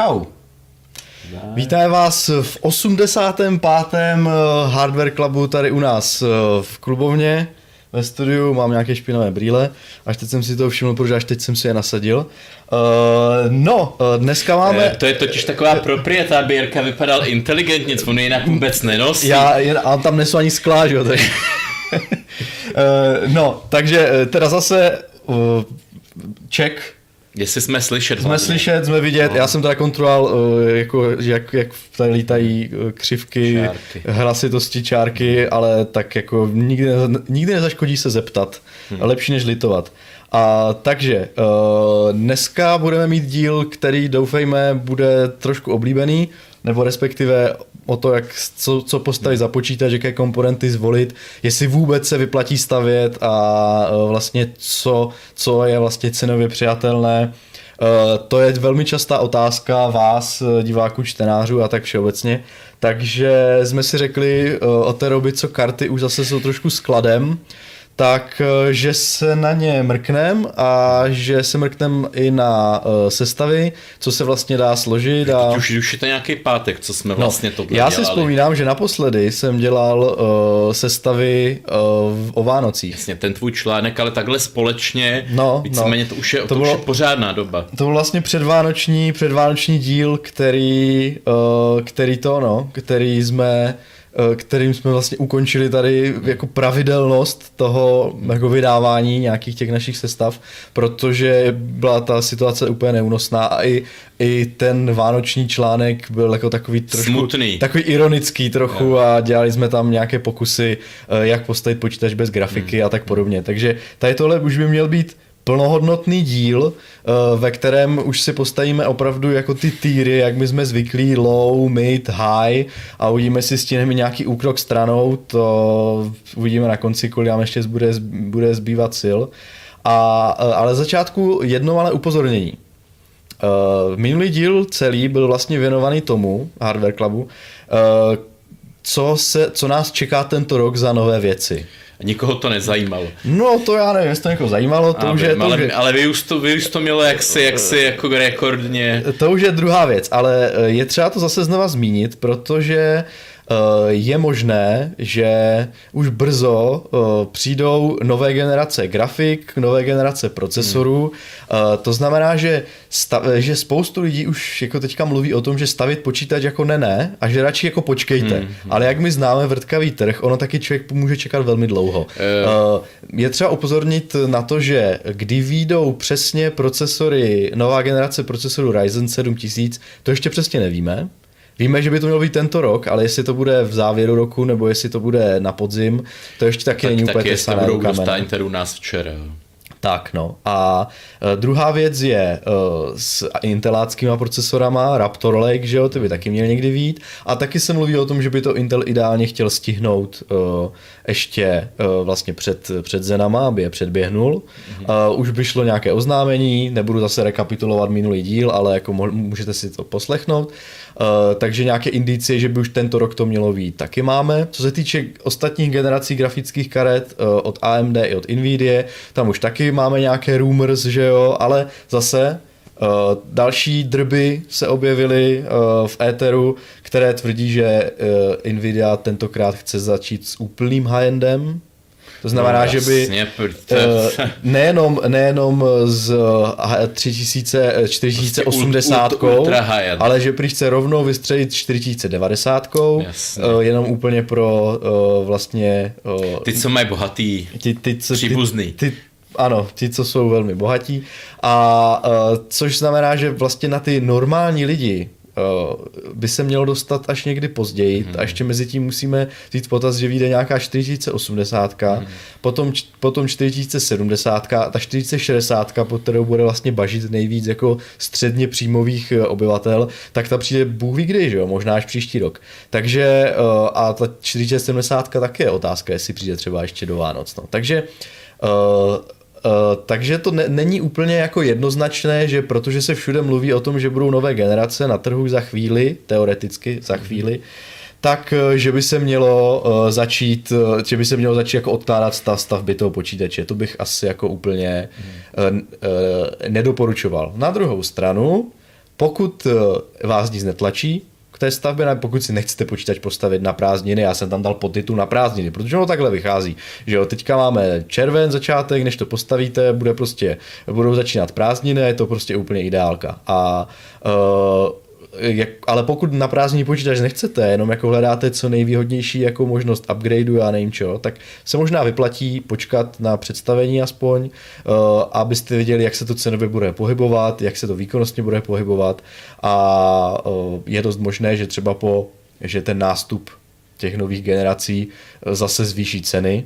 Čau. Vítáme vás v 85. Hardware Clubu tady u nás eh, v klubovně ve studiu, mám nějaké špinavé brýle, až teď jsem si to všiml, protože až teď jsem si je nasadil. Uh, no, uh, dneska máme... Eh, to je totiž taková proprieta, aby Jirka vypadal inteligentně, on jinak vůbec nenosí. Já, jen, a tam nesu ani skla, že jo, takže... uh, no, takže teda zase uh, check Jestli jsme slyšet. Jsme hlavně. slyšet, jsme vidět. No. Já jsem teda kontroloval, jako, jak, jak tady lítají křivky, čárky. hlasitosti, čárky, ale tak jako nikdy, nikdy nezaškodí se zeptat. Hmm. Lepší než litovat. A takže dneska budeme mít díl, který doufejme bude trošku oblíbený, nebo respektive o to, jak, co, co postavit za počítač, jaké komponenty zvolit, jestli vůbec se vyplatí stavět a e, vlastně co, co je vlastně cenově přijatelné. E, to je velmi častá otázka vás, e, diváků, čtenářů a tak všeobecně. Takže jsme si řekli o té doby, co karty už zase jsou trošku skladem, tak eh, že se na ně mrknem a že se mrknem i na uh, sestavy, co se vlastně dá složit. A... Teď už, už je to nějaký pátek, co jsme no, vlastně to Já si vzpomínám, že naposledy jsem dělal uh, sestavy uh, o Vánocích. Jasně, ten tvůj článek, ale takhle společně, no, víceméně no. to už je, to, to bylo, už je pořádná doba. To byl vlastně předvánoční, předvánoční díl, který, uh, který to, no, který jsme kterým jsme vlastně ukončili tady jako pravidelnost toho jako vydávání nějakých těch našich sestav, protože byla ta situace úplně neúnosná a i, i ten vánoční článek byl jako takový trošku, Smutný. takový ironický trochu a dělali jsme tam nějaké pokusy, eh, jak postavit počítač bez grafiky hmm. a tak podobně. Takže tady tohle už by měl být plnohodnotný díl, eh, ve kterém už si postavíme opravdu jako ty týry, jak my jsme zvyklí, low, mid, high a uvidíme si stíneme nějaký úkrok stranou, to uvidíme na konci, kolik nám ještě bude, bude zbývat sil. A, eh, ale začátku jedno malé upozornění. Uh, minulý díl celý byl vlastně věnovaný tomu, Hardware Clubu, co, se, co nás čeká tento rok za nové věci. Nikoho to nezajímalo. No to já nevím, jestli to někoho zajímalo, to už je... To ale, už je... ale vy, už to, vy už to mělo jaksi, jaksi jako rekordně... To už je druhá věc, ale eh, je třeba to zase znova zmínit, protože Eh, je možné, že už brzo eh, přijdou nové generace grafik, nové generace procesorů. Hmm. To znamená, že, stav, že spoustu lidí už jako teďka mluví o tom, že stavit počítač jako ne ne a že radši jako počkejte. Hmm. Ale jak my známe vrtkavý trh, ono taky člověk může čekat velmi dlouho. Uh. Je třeba upozornit na to, že kdy výjdou přesně procesory, nová generace procesorů Ryzen 7000, to ještě přesně nevíme. Víme, že by to mělo být tento rok, ale jestli to bude v závěru roku, nebo jestli to bude na podzim, to ještě taky tak, není úplně tesané rukamen. Tak u nás včera. Tak no. A uh, druhá věc je uh, s inteláckýma procesorama, Raptor Lake, že jo, ty by taky měl někdy vít. A taky se mluví o tom, že by to Intel ideálně chtěl stihnout uh, ještě uh, vlastně před, před Zenama, aby je předběhnul. Mm-hmm. Uh, už by šlo nějaké oznámení, nebudu zase rekapitulovat minulý díl, ale jako můžete si to poslechnout. Uh, takže nějaké indicie, že by už tento rok to mělo být, taky máme. Co se týče ostatních generací grafických karet uh, od AMD i od Nvidia, tam už taky máme nějaké rumors, že jo, ale zase uh, další drby se objevily v éteru, které tvrdí, že Nvidia tentokrát chce začít s úplným high-endem, to znamená, no, že by jasně, uh, nejenom, nejenom z 3000, 4080, ale že prý chce rovnou vystřelit 4090, uh, jenom úplně pro vlastně... Ty, co mají bohatý ty, ty, co, příbuzný. Ty, ty, ano, ti, co jsou velmi bohatí. A což znamená, že vlastně na ty normální lidi, Eh, by se mělo dostat až někdy později hmm. a ještě mezi tím musíme říct potaz, že vyjde nějaká 4080, hmm. potom, potom 4070 a ta 4060, pod kterou bude vlastně bažit nejvíc jako středně příjmových eh, obyvatel, tak ta přijde Bůh ví kdy, že jo? možná až příští rok. Takže eh, a ta 4070 taky je otázka, jestli přijde třeba ještě do Vánoc. No. Takže Uh, takže to ne, není úplně jako jednoznačné, že protože se všude mluví o tom, že budou nové generace na trhu za chvíli, teoreticky za chvíli, tak že by se mělo začít, že by se mělo začít jako odkládat stav stavby toho počítače. To bych asi jako úplně hmm. nedoporučoval. Na druhou stranu, pokud vás nic netlačí, té stavbě, pokud si nechcete počítač postavit na prázdniny, já jsem tam dal podtitul na prázdniny, protože ono takhle vychází, že jo, teďka máme červen začátek, než to postavíte, bude prostě, budou začínat prázdniny, je to prostě úplně ideálka. A uh, jak, ale pokud na prázdný počítač nechcete, jenom jako hledáte co nejvýhodnější jako možnost upgradeu a nevím čo, tak se možná vyplatí počkat na představení aspoň, uh, abyste viděli, jak se to cenově bude pohybovat, jak se to výkonnostně bude pohybovat a uh, je dost možné, že třeba po, že ten nástup těch nových generací eh, zase zvýší ceny,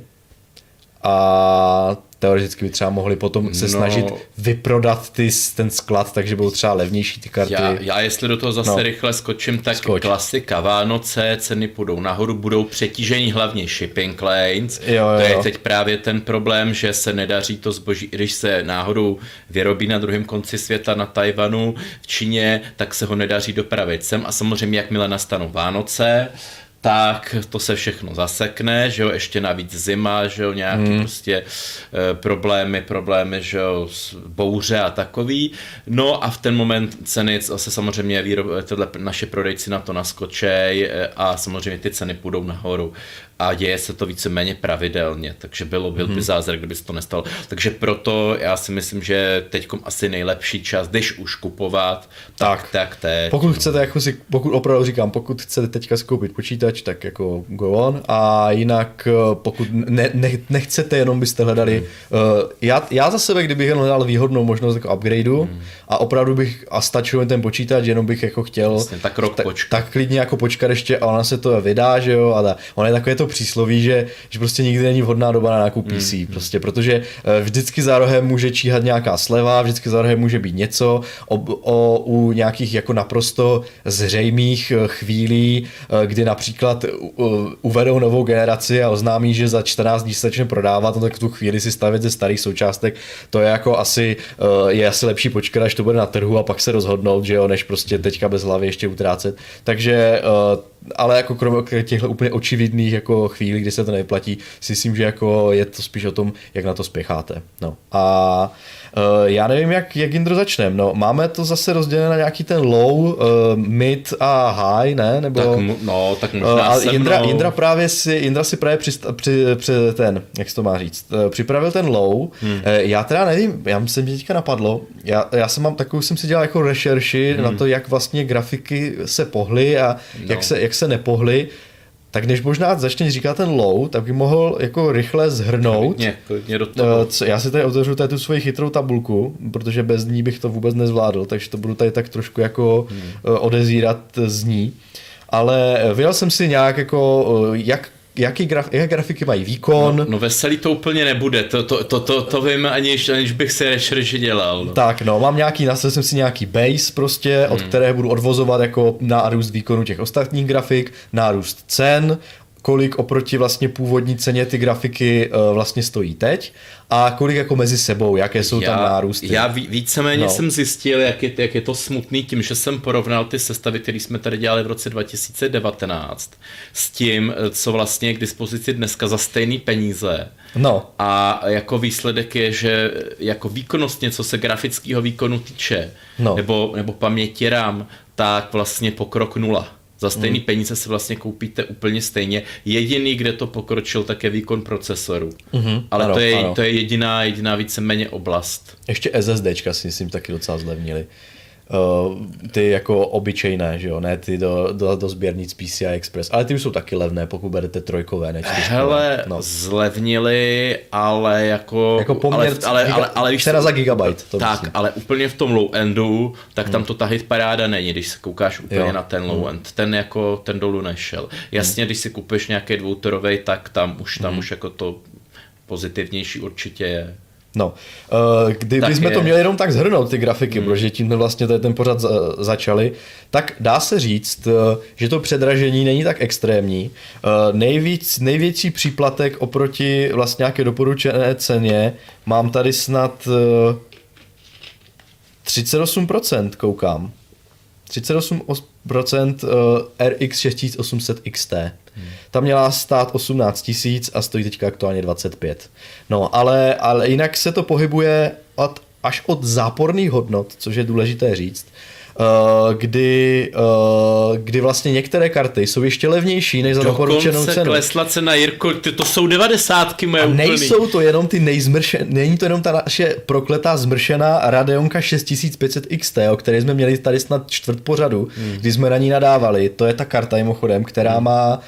a teoreticky by třeba mohli potom se no, snažit vyprodat ty, ten sklad, takže budou třeba levnější ty karty. Já, já jestli do toho zase no. rychle skočím, tak Skoč. klasika Vánoce, ceny půjdou nahoru, budou přetížení hlavně shipping lanes. Jo, jo. To je teď právě ten problém, že se nedaří to zboží, když se náhodou vyrobí na druhém konci světa na Tajvanu, v Číně, tak se ho nedaří dopravit sem a samozřejmě jakmile nastanou Vánoce, tak to se všechno zasekne, že jo, ještě navíc zima, že jo, nějaký hmm. prostě e, problémy, problémy, že jo, bouře a takový. No a v ten moment ceny zase samozřejmě výrob, tyhle naše prodejci na to naskočej e, a samozřejmě ty ceny půjdou nahoru a děje se to víceméně pravidelně, takže bylo, byl by mhm. zázrak, kdyby se to nestalo. Takže proto já si myslím, že teď asi nejlepší čas, když už kupovat, tak, tak, tak teď. Pokud chcete, jako si, pokud opravdu říkám, pokud chcete teďka skoupit počítač, tak jako go on a jinak eh, pokud ne, ne, nechcete, jenom byste hledali, hmm. uh, já, já za sebe, kdybych jen hledal výhodnou možnost jako upgradeu hmm. a opravdu bych, a stačil ten počítač, jenom bych jako chtěl, Vlastně, tak rok tak, tak klidně jako počkat ještě a ona se to vydá, že jo, a ona je takové to to přísloví, že, že prostě nikdy není vhodná doba na nákup PC, mm. prostě, protože eh, vždycky za rohem může číhat nějaká sleva, vždycky za rohem může být něco, o, o, u nějakých jako naprosto zřejmých eh, chvílí, eh, kdy například uvedou novou generaci a oznámí, že za 14 dní se začne prodávat, no tak tu chvíli si stavit ze starých součástek, to je jako asi, je asi lepší počkat, až to bude na trhu a pak se rozhodnout, že jo, než prostě teďka bez hlavy ještě utrácet. Takže ale jako kromě těchto úplně očividných jako chvílí, kdy se to neplatí, si myslím, že jako je to spíš o tom, jak na to spěcháte. No. A uh, já nevím, jak, jak Indro začneme. No, máme to zase rozdělené na nějaký ten low, uh, mid a high, ne? Nebo, tak, no, tak možná uh, Indra, Indra, právě si, Indra si právě při, při, při, ten, jak se to má říct, uh, připravil ten low. Hmm. Uh, já teda nevím, já se mě teďka napadlo, já, já jsem mám takovou, jsem si dělal jako rešerši hmm. na to, jak vlastně grafiky se pohly a no. jak, se, jak se nepohly, tak než možná začne říkat ten low, tak by mohl jako rychle zhrnout. Klidně, klidně do toho. Eh, já si tady otevřu tady tu svoji chytrou tabulku, protože bez ní bych to vůbec nezvládl, takže to budu tady tak trošku jako hmm. Eh, odezírat z ní. Ale eh, vyjel jsem si nějak jako, jak jaký graf, jaké grafiky mají výkon. No, no veselý to úplně nebude, to, to, to, to, to vím, aniž, aniž bych si rešerži dělal. No. Tak no, mám nějaký, nastavil jsem si nějaký base prostě, od hmm. které budu odvozovat jako nárůst výkonu těch ostatních grafik, nárůst cen, kolik oproti vlastně původní ceně ty grafiky uh, vlastně stojí teď a kolik jako mezi sebou, jaké jsou já, tam nárůsty. Já víceméně no. jsem zjistil, jak je, jak je to smutný tím, že jsem porovnal ty sestavy, které jsme tady dělali v roce 2019 s tím, co vlastně je k dispozici dneska za stejné peníze. No. A jako výsledek je, že jako výkonnostně, co se grafického výkonu týče, no. nebo, nebo paměti RAM, tak vlastně pokrok nula. Za stejný mm. peníze si vlastně koupíte úplně stejně. Jediný, kde to pokročil, tak je výkon procesoru. Mm-hmm. Ale ano, to, je, ano. to je jediná, jediná víceméně oblast. Ještě SSDčka si myslím taky docela zlevnili. Uh, ty jako obyčejné, že jo, ne ty do, do, do sběrnic PCI Express, ale ty už jsou taky levné, pokud berete trojkové, ne čtyřkové. Hele, no. zlevnili, ale jako... Jako poměr, ale, ale, ale, ale víš, teda za gigabyte. To tak, myslím. ale úplně v tom low endu, tak tam to tahit paráda není, když se koukáš úplně jo. na ten low hmm. end. Ten jako, ten dolů nešel. Jasně, hmm. když si kupuješ nějaký dvoutorovej, tak tam už, tam hmm. už jako to pozitivnější určitě je. No, uh, kdyby jsme to měli jenom tak zhrnout, ty grafiky, hmm. protože tím vlastně ten pořad začali, tak dá se říct, uh, že to předražení není tak extrémní. Uh, nejvíc, největší příplatek oproti vlastně nějaké doporučené ceně mám tady snad 38%, koukám. 38% RX 6800 XT. Hmm. Ta měla stát 18 tisíc a stojí teďka aktuálně 25. No, ale, ale jinak se to pohybuje od, až od záporných hodnot, což je důležité říct, kdy, uh, kdy vlastně některé karty jsou ještě levnější než za doporučenou cenu. klesla cena, Jirko, ty to jsou devadesátky moje A nejsou to jenom ty nejzmršené, není to jenom ta naše prokletá zmršená Radeonka 6500 XT, o které jsme měli tady snad čtvrt pořadu, hmm. kdy jsme na ní nadávali. To je ta karta mimochodem, která hmm. má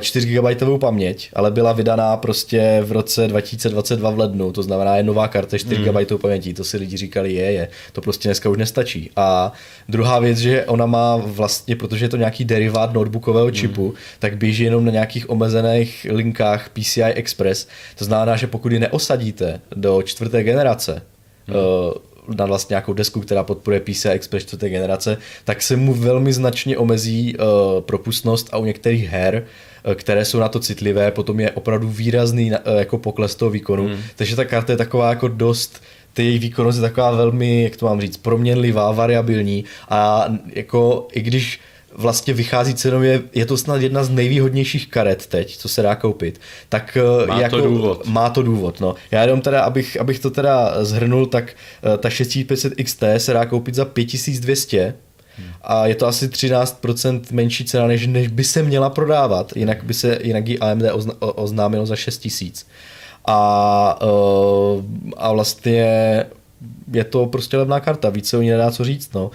4 GB paměť, ale byla vydaná prostě v roce 2022 v lednu, to znamená je nová karta 4 mm. GB paměti, to si lidi říkali je, je, to prostě dneska už nestačí. A druhá věc, že ona má vlastně, protože je to nějaký derivát notebookového čipu, mm. tak běží jenom na nějakých omezených linkách PCI Express, to znamená, že pokud ji neosadíte do čtvrté generace, mm. uh, na vlastně nějakou desku, která podporuje PCI Express čtvrté generace, tak se mu velmi značně omezí uh, propustnost a u některých her uh, které jsou na to citlivé, potom je opravdu výrazný uh, jako pokles toho výkonu. Hmm. Takže ta karta je taková jako dost ty její výkonnost je taková velmi, jak to mám říct, proměnlivá, variabilní a jako i když vlastně vychází cenově, je to snad jedna z nejvýhodnějších karet teď, co se dá koupit. Tak eh, má jako, to důvod. Má to důvod, no. Já jenom teda, abych, abych to teda zhrnul, tak eh, ta 6500 XT se dá koupit za 5200 a je to asi 13% menší cena, než, než by se měla prodávat, jinak by se jinak ji AMD ozna, oznámilo za 6000. A, eh, a vlastně je to prostě levná karta, víc se o ní nedá co říct, no. Uh,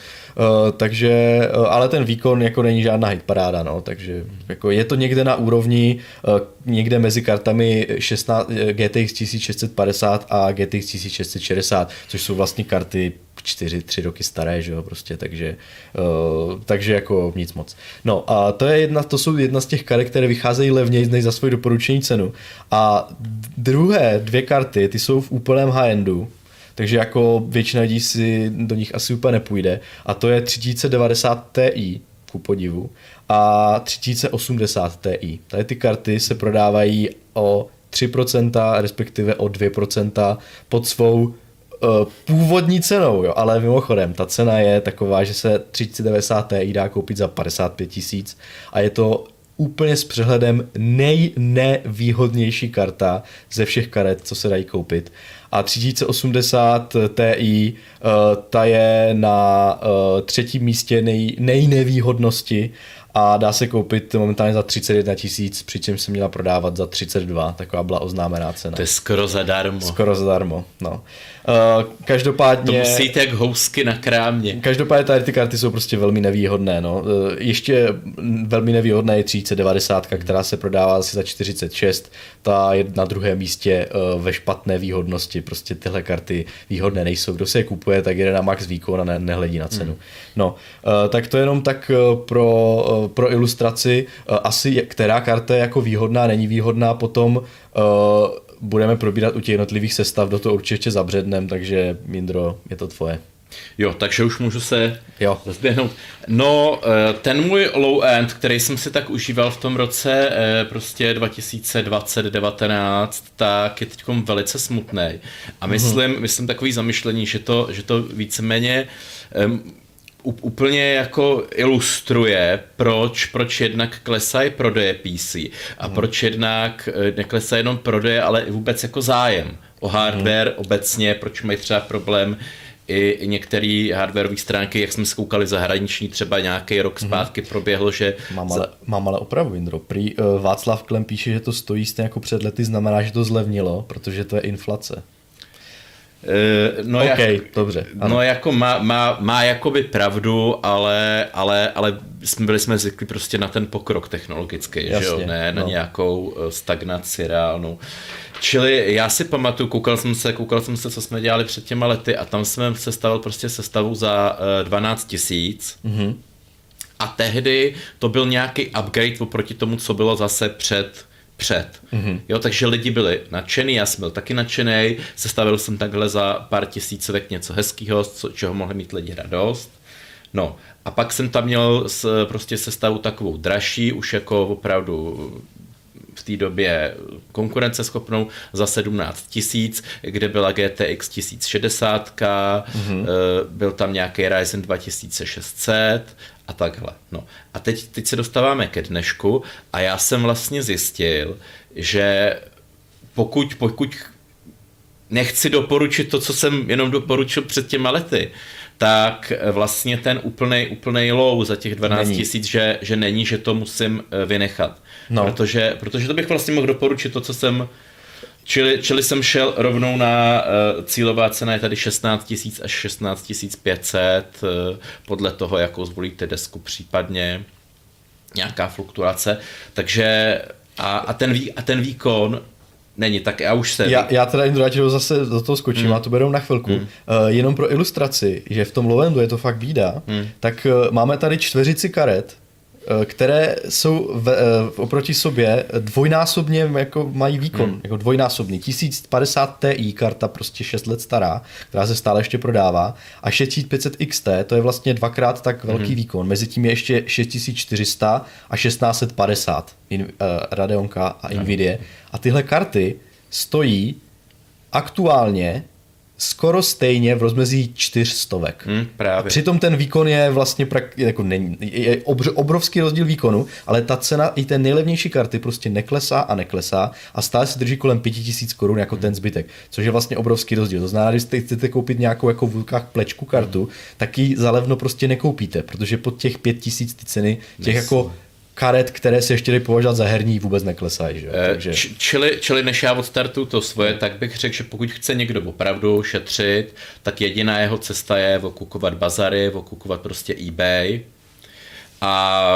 takže, uh, ale ten výkon jako není žádná hitparáda, no, takže jako je to někde na úrovni, uh, někde mezi kartami 16, GTX 1650 a GTX 1660, což jsou vlastně karty 4, 3 roky staré, že jo, prostě, takže, uh, takže jako nic moc. No a to je jedna, to jsou jedna z těch karet, které vycházejí levněji než za svoji doporučení cenu. A druhé dvě karty, ty jsou v úplném high-endu, takže jako většina lidí si do nich asi úplně nepůjde. A to je 3090 Ti, ku podivu, a 3080 Ti. Tady ty karty se prodávají o 3%, respektive o 2% pod svou původní cenou, jo, ale mimochodem, ta cena je taková, že se 3090 Ti dá koupit za 55 tisíc a je to úplně s přehledem nejnevýhodnější karta ze všech karet, co se dají koupit a 3080 Ti uh, ta je na uh, třetím místě nej, nejnevýhodnosti a dá se koupit momentálně za 31 tisíc, přičemž se měla prodávat za 32, taková byla oznámená cena. To je skoro zadarmo. Skoro zadarmo, no. Uh, každopádně... To musí jít jak housky na krámě. Každopádně tady ty karty jsou prostě velmi nevýhodné. No. Uh, ještě velmi nevýhodné je 3090, která se prodává asi za 46. Ta je na druhém místě uh, ve špatné výhodnosti. Prostě tyhle karty výhodné nejsou. Kdo se je kupuje, tak jede na max výkon a ne, nehledí na cenu. Hmm. No, tak to jenom tak pro, pro ilustraci. Asi která karta je jako výhodná, není výhodná, potom budeme probírat u těch jednotlivých sestav, do toho určitě zabřednem, takže Mindro, je to tvoje. Jo, takže už můžu se jo. rozběhnout. No, eh, ten můj low end, který jsem si tak užíval v tom roce eh, prostě 2020-19, tak je teď velice smutný. A mhm. myslím, mm-hmm. myslím takový zamyšlení, že to, že to víceméně úplně jako ilustruje, proč, proč jednak klesají prodeje PC a hmm. proč jednak eh, neklesají jenom prodeje, ale i vůbec jako zájem o hardware hmm. obecně, proč mají třeba problém i některé hardwareové stránky, jak jsme zkoukali zahraniční, třeba nějaký rok mhm. zpátky proběhlo, že... Mám ale, mám ale opravdu, Indro. Prý uh, Václav Klem píše, že to stojí stejně jako před lety, znamená, že to zlevnilo, protože to je inflace. Uh, no okay, jak, dobře. Ano. No jako má, má, má jakoby pravdu, ale, ale, ale jsme byli jsme zvyklí prostě na ten pokrok technologický, Jasně, že jo? ne no. na nějakou eh, stagnaci reálnou. Čili já si pamatuju, koukal jsem se, koukal jsem se, co jsme dělali před těma lety a tam jsem sestavil prostě sestavu za uh, 12 tisíc. Mm-hmm. A tehdy to byl nějaký upgrade oproti tomu, co bylo zase před před. Mm-hmm. Jo, takže lidi byli nadšený, já jsem byl taky nadšený, sestavil jsem takhle za pár tisícovek něco hezkého, co, čeho mohli mít lidi radost. No a pak jsem tam měl s, prostě sestavu takovou dražší, už jako opravdu v té době konkurenceschopnou za 17 tisíc, kde byla GTX 1060, mm-hmm. byl tam nějaký Ryzen 2600 a takhle. No. A teď, teď se dostáváme ke dnešku a já jsem vlastně zjistil, že pokud, pokud nechci doporučit to, co jsem jenom doporučil před těma lety, tak vlastně ten úplný úplný low za těch 12 tisíc, že, že není, že to musím eh, vynechat. No. Protože, protože to bych vlastně mohl doporučit to, co jsem Čili, čili jsem šel rovnou na uh, cílová cena je tady 16 tisíc až 16 500 uh, podle toho, jakou zvolíte desku případně nějaká fluktuace. Takže a, a, ten, vý, a ten výkon není, tak já už se... Já, já teda Indro, zase do toho skočím mm. a to beru na chvilku. Mm. Uh, jenom pro ilustraci, že v tom Lowendu je to fakt bída, mm. tak uh, máme tady čtveřici karet, které jsou v, v, eh, oproti sobě dvojnásobně jako mají výkon, hmm. jako dvojnásobný. 1050 Ti karta, prostě 6 let stará, která se stále ještě prodává a 6500 XT, to je vlastně dvakrát tak velký hmm. výkon. Mezi tím je ještě 6400 a 1650 in, uh, Radeonka a Nvidia. A tyhle karty stojí aktuálně skoro stejně v rozmezí čtyřstovek. Hmm, právě. Přitom ten výkon je vlastně prak, jako není, je obrovský rozdíl výkonu, ale ta cena i té nejlevnější karty prostě neklesá a neklesá a stále se drží kolem 5000 korun jako hmm. ten zbytek, což je vlastně obrovský rozdíl. To znamená, když chcete koupit nějakou jako v rukách plečku kartu, hmm. tak ji za levno prostě nekoupíte, protože pod těch 5000 ty ceny těch yes. jako karet, které se ještě považovat za herní, vůbec neklesají. Že? Eh, Takže... Č- čili, čili než já odstartuju to svoje, tak bych řekl, že pokud chce někdo opravdu šetřit, tak jediná jeho cesta je okukovat bazary, okukovat prostě eBay, a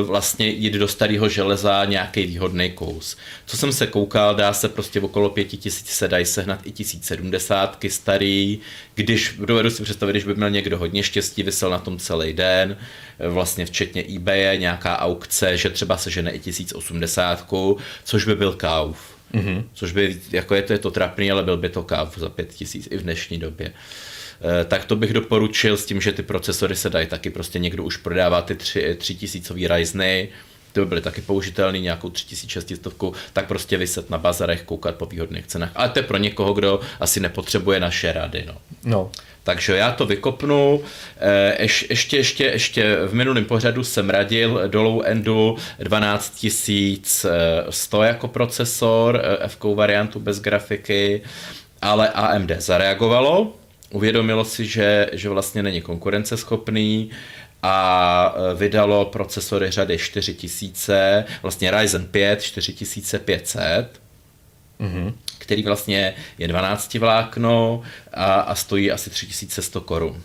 e, vlastně jít do starého železa nějaký výhodný kous. Co jsem se koukal, dá se prostě v okolo pěti tisíc se dají sehnat i 1070 starý, když, dovedu si představit, když by měl někdo hodně štěstí, vysel na tom celý den, e, vlastně včetně eBay, nějaká aukce, že třeba se žene i 1080, což by byl kauf. Mm-hmm. Což by, jako je to, je to trapný, ale byl by to kauf za pět tisíc i v dnešní době. Uh, tak to bych doporučil s tím, že ty procesory se dají taky prostě někdo už prodává ty 3000 Ryzeny, ty by byly taky použitelný, nějakou 3600, tak prostě vyset na bazarech, koukat po výhodných cenách. Ale to je pro někoho, kdo asi nepotřebuje naše rady. No. no. Takže já to vykopnu. Eh, Ješ, ještě, ještě, ještě v minulém pořadu jsem radil do low endu 12100 jako procesor, eh, f variantu bez grafiky, ale AMD zareagovalo uvědomilo si, že, že vlastně není konkurenceschopný a e, vydalo procesory řady 4000, vlastně Ryzen 5 4500, mm-hmm. který vlastně je 12 vlákno a, a stojí asi 3100 korun.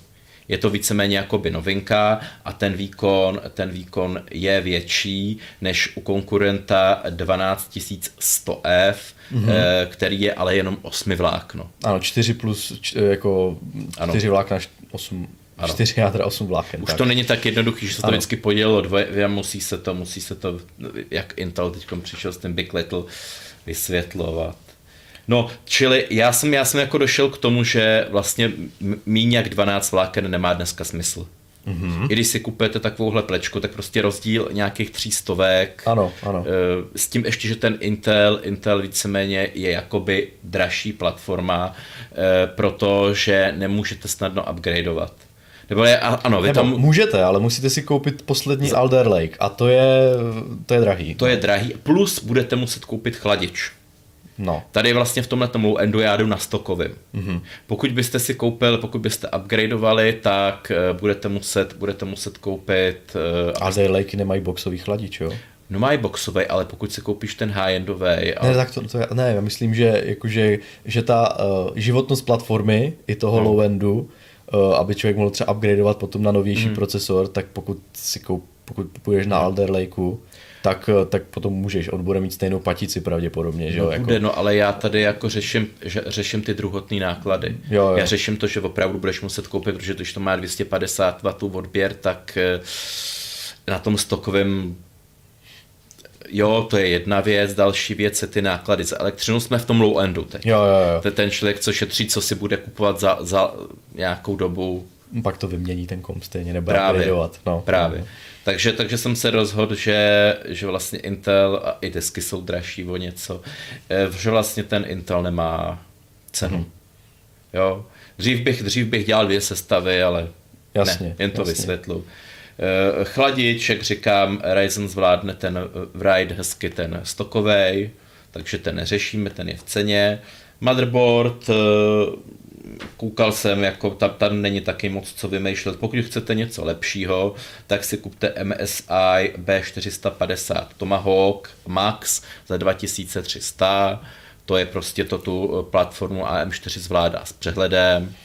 Je to víceméně jakoby novinka a ten výkon, ten výkon je větší než u konkurenta 12100F, mm-hmm. který je ale jenom 8 vlákno. Ano, 4 plus č, jako 4 ano. vlákna 8 ano. 4 jádra, 8 vláken. Už tak. to není tak jednoduchý, že se to ano. vždycky podělilo dvě, musí se to, musí se to, jak Intel teď přišel s tím Big Little, vysvětlovat. No, čili já jsem, já jsem jako došel k tomu, že vlastně míň jak 12 vláken nemá dneska smysl. Mm-hmm. I když si kupujete takovouhle plečku, tak prostě rozdíl nějakých tří stovek. Ano, ano. Eh, s tím ještě, že ten Intel, Intel víceméně je jakoby dražší platforma, eh, protože nemůžete snadno upgradeovat. Nebo je, ano, vy Nebo tam... Můžete, ale musíte si koupit poslední Alder Lake a to je, to je drahý. To je drahý, plus budete muset koupit chladič. No. Tady vlastně v tomhle tomu endu já jdu na stokovým. Mm-hmm. Pokud byste si koupil, pokud byste upgradeovali, tak uh, budete muset, budete muset koupit... Uh, a Lakey nemají boxový chladič, jo? No mají boxový, ale pokud si koupíš ten high-endový... A... Ne, tak to, to, ne, já myslím, že, jakože, že ta uh, životnost platformy i toho no. low-endu, uh, aby člověk mohl třeba upgradeovat potom na novější mm. procesor, tak pokud si koup, pokud půjdeš na Alder Lakeu, tak, eh, tak potom můžeš, on bude mít stejnou patici pravděpodobně. Že? No, jako... bude, no ale já tady jako řeším, že, řeším ty druhotné náklady. Jo, jo. Já řeším to, že opravdu budeš muset koupit, protože když to má 250 W odběr, tak eh, na tom stokovém jo, to je jedna věc, další věc je ty náklady za elektřinu. Jsme v tom low endu teď. Jo, jo, jo. To je ten člověk, co šetří, co si bude kupovat za, za nějakou dobu pak to vymění ten komp stejně, nebo právě, no. Právě. Takže, takže jsem se rozhodl, že, že vlastně Intel a i desky jsou dražší o něco, eh, že vlastně ten Intel nemá cenu. Hmm. Jo. Dřív bych, dřív bych dělal dvě sestavy, ale jasně, ne, jen to jasně. vysvětlu. Eh, chladič, jak říkám, Ryzen zvládne ten Write hezky ten stokový, takže ten neřešíme, ten je v ceně. Motherboard, eh, koukal jsem, jako tam, tam není taky moc co vymýšlet. Pokud chcete něco lepšího, tak si kupte MSI B450 Tomahawk Max za 2300. To je prostě to tu platformu AM4 zvládá s přehledem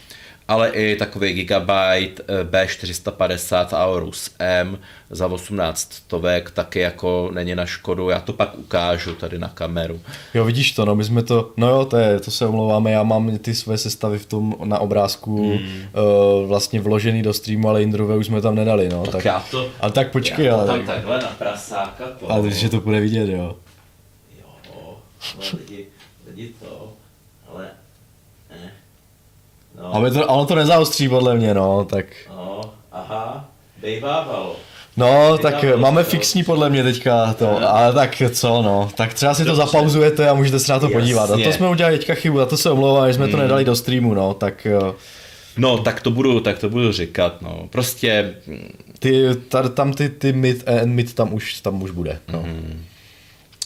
ale i takový Gigabyte eh, B450 Aorus M za 18 stovek taky jako není na škodu, já to pak ukážu tady na kameru. Jo, vidíš to, no my jsme to, no jo, to, je, to se omlouváme, já mám ty své sestavy v tom na obrázku hmm. uh, vlastně vložený do streamu, ale Indrové už jsme tam nedali, no. Tak, tak já to, ale tak počkej, já to ale... tam takhle na prasáka. Ale že to bude vidět, jo. Jo, ale lidi, lidi to, No. Aby to, ono to nezaostří podle mě, no, tak... No, aha, bejvávalo. No, tak máme fixní podle mě teďka to, no. ale tak co no, tak třeba si Dobře. to zapauzujete a můžete se na to Jasně. podívat. A to jsme udělali teďka chybu, a to se omlouvám, že jsme hmm. to nedali do streamu, no, tak... No, tak to budu, tak to budu říkat, no, prostě... Ty, tam ty, ty mid, and mid tam už, tam už bude, no. Hmm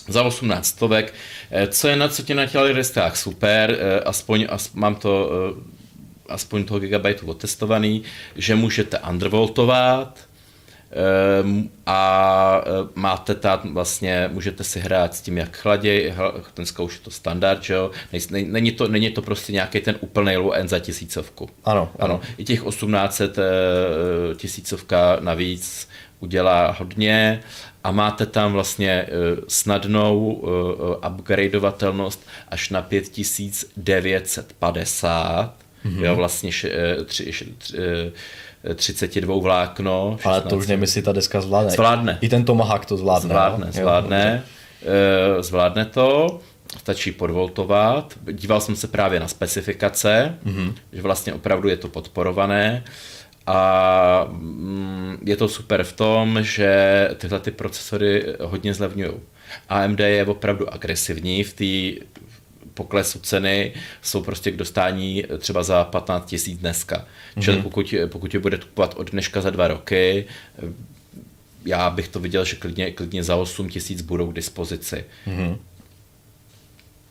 za 18 stovek. Eh, co je na co ti na těch listách super, eh, aspoň, as, mám to eh, aspoň toho gigabajtu otestovaný, že můžete undervoltovat ehm, a e, máte tam vlastně, můžete si hrát s tím, jak chladí, dneska už je to standard, že jo? Není to, není to prostě nějaký ten úplný low end za tisícovku. Ano, ano. ano. I těch 1800 e, tisícovka navíc udělá hodně a máte tam vlastně e, snadnou upgradeovatelnost až na 5950 mm-hmm. jo, vlastně š, eh, tři, š, tři, 32 eh, vlákno. 16. Ale to už nevím, jestli ta deska zvládne. Zvládne. I ten Tomahawk to zvládne. Zvládne, jo? zvládne. Jo, zvládne to stačí podvoltovat. Díval jsem se právě na specifikace, mm-hmm. že vlastně opravdu je to podporované a mm, je to super v tom, že tyhle ty procesory hodně zlevňují. AMD je opravdu agresivní v té poklesu ceny jsou prostě k dostání třeba za 15 tisíc dneska. Mm-hmm. Čili pokud, pokud je bude kupovat od dneška za dva roky, já bych to viděl, že klidně, klidně za 8 tisíc budou k dispozici. Mm-hmm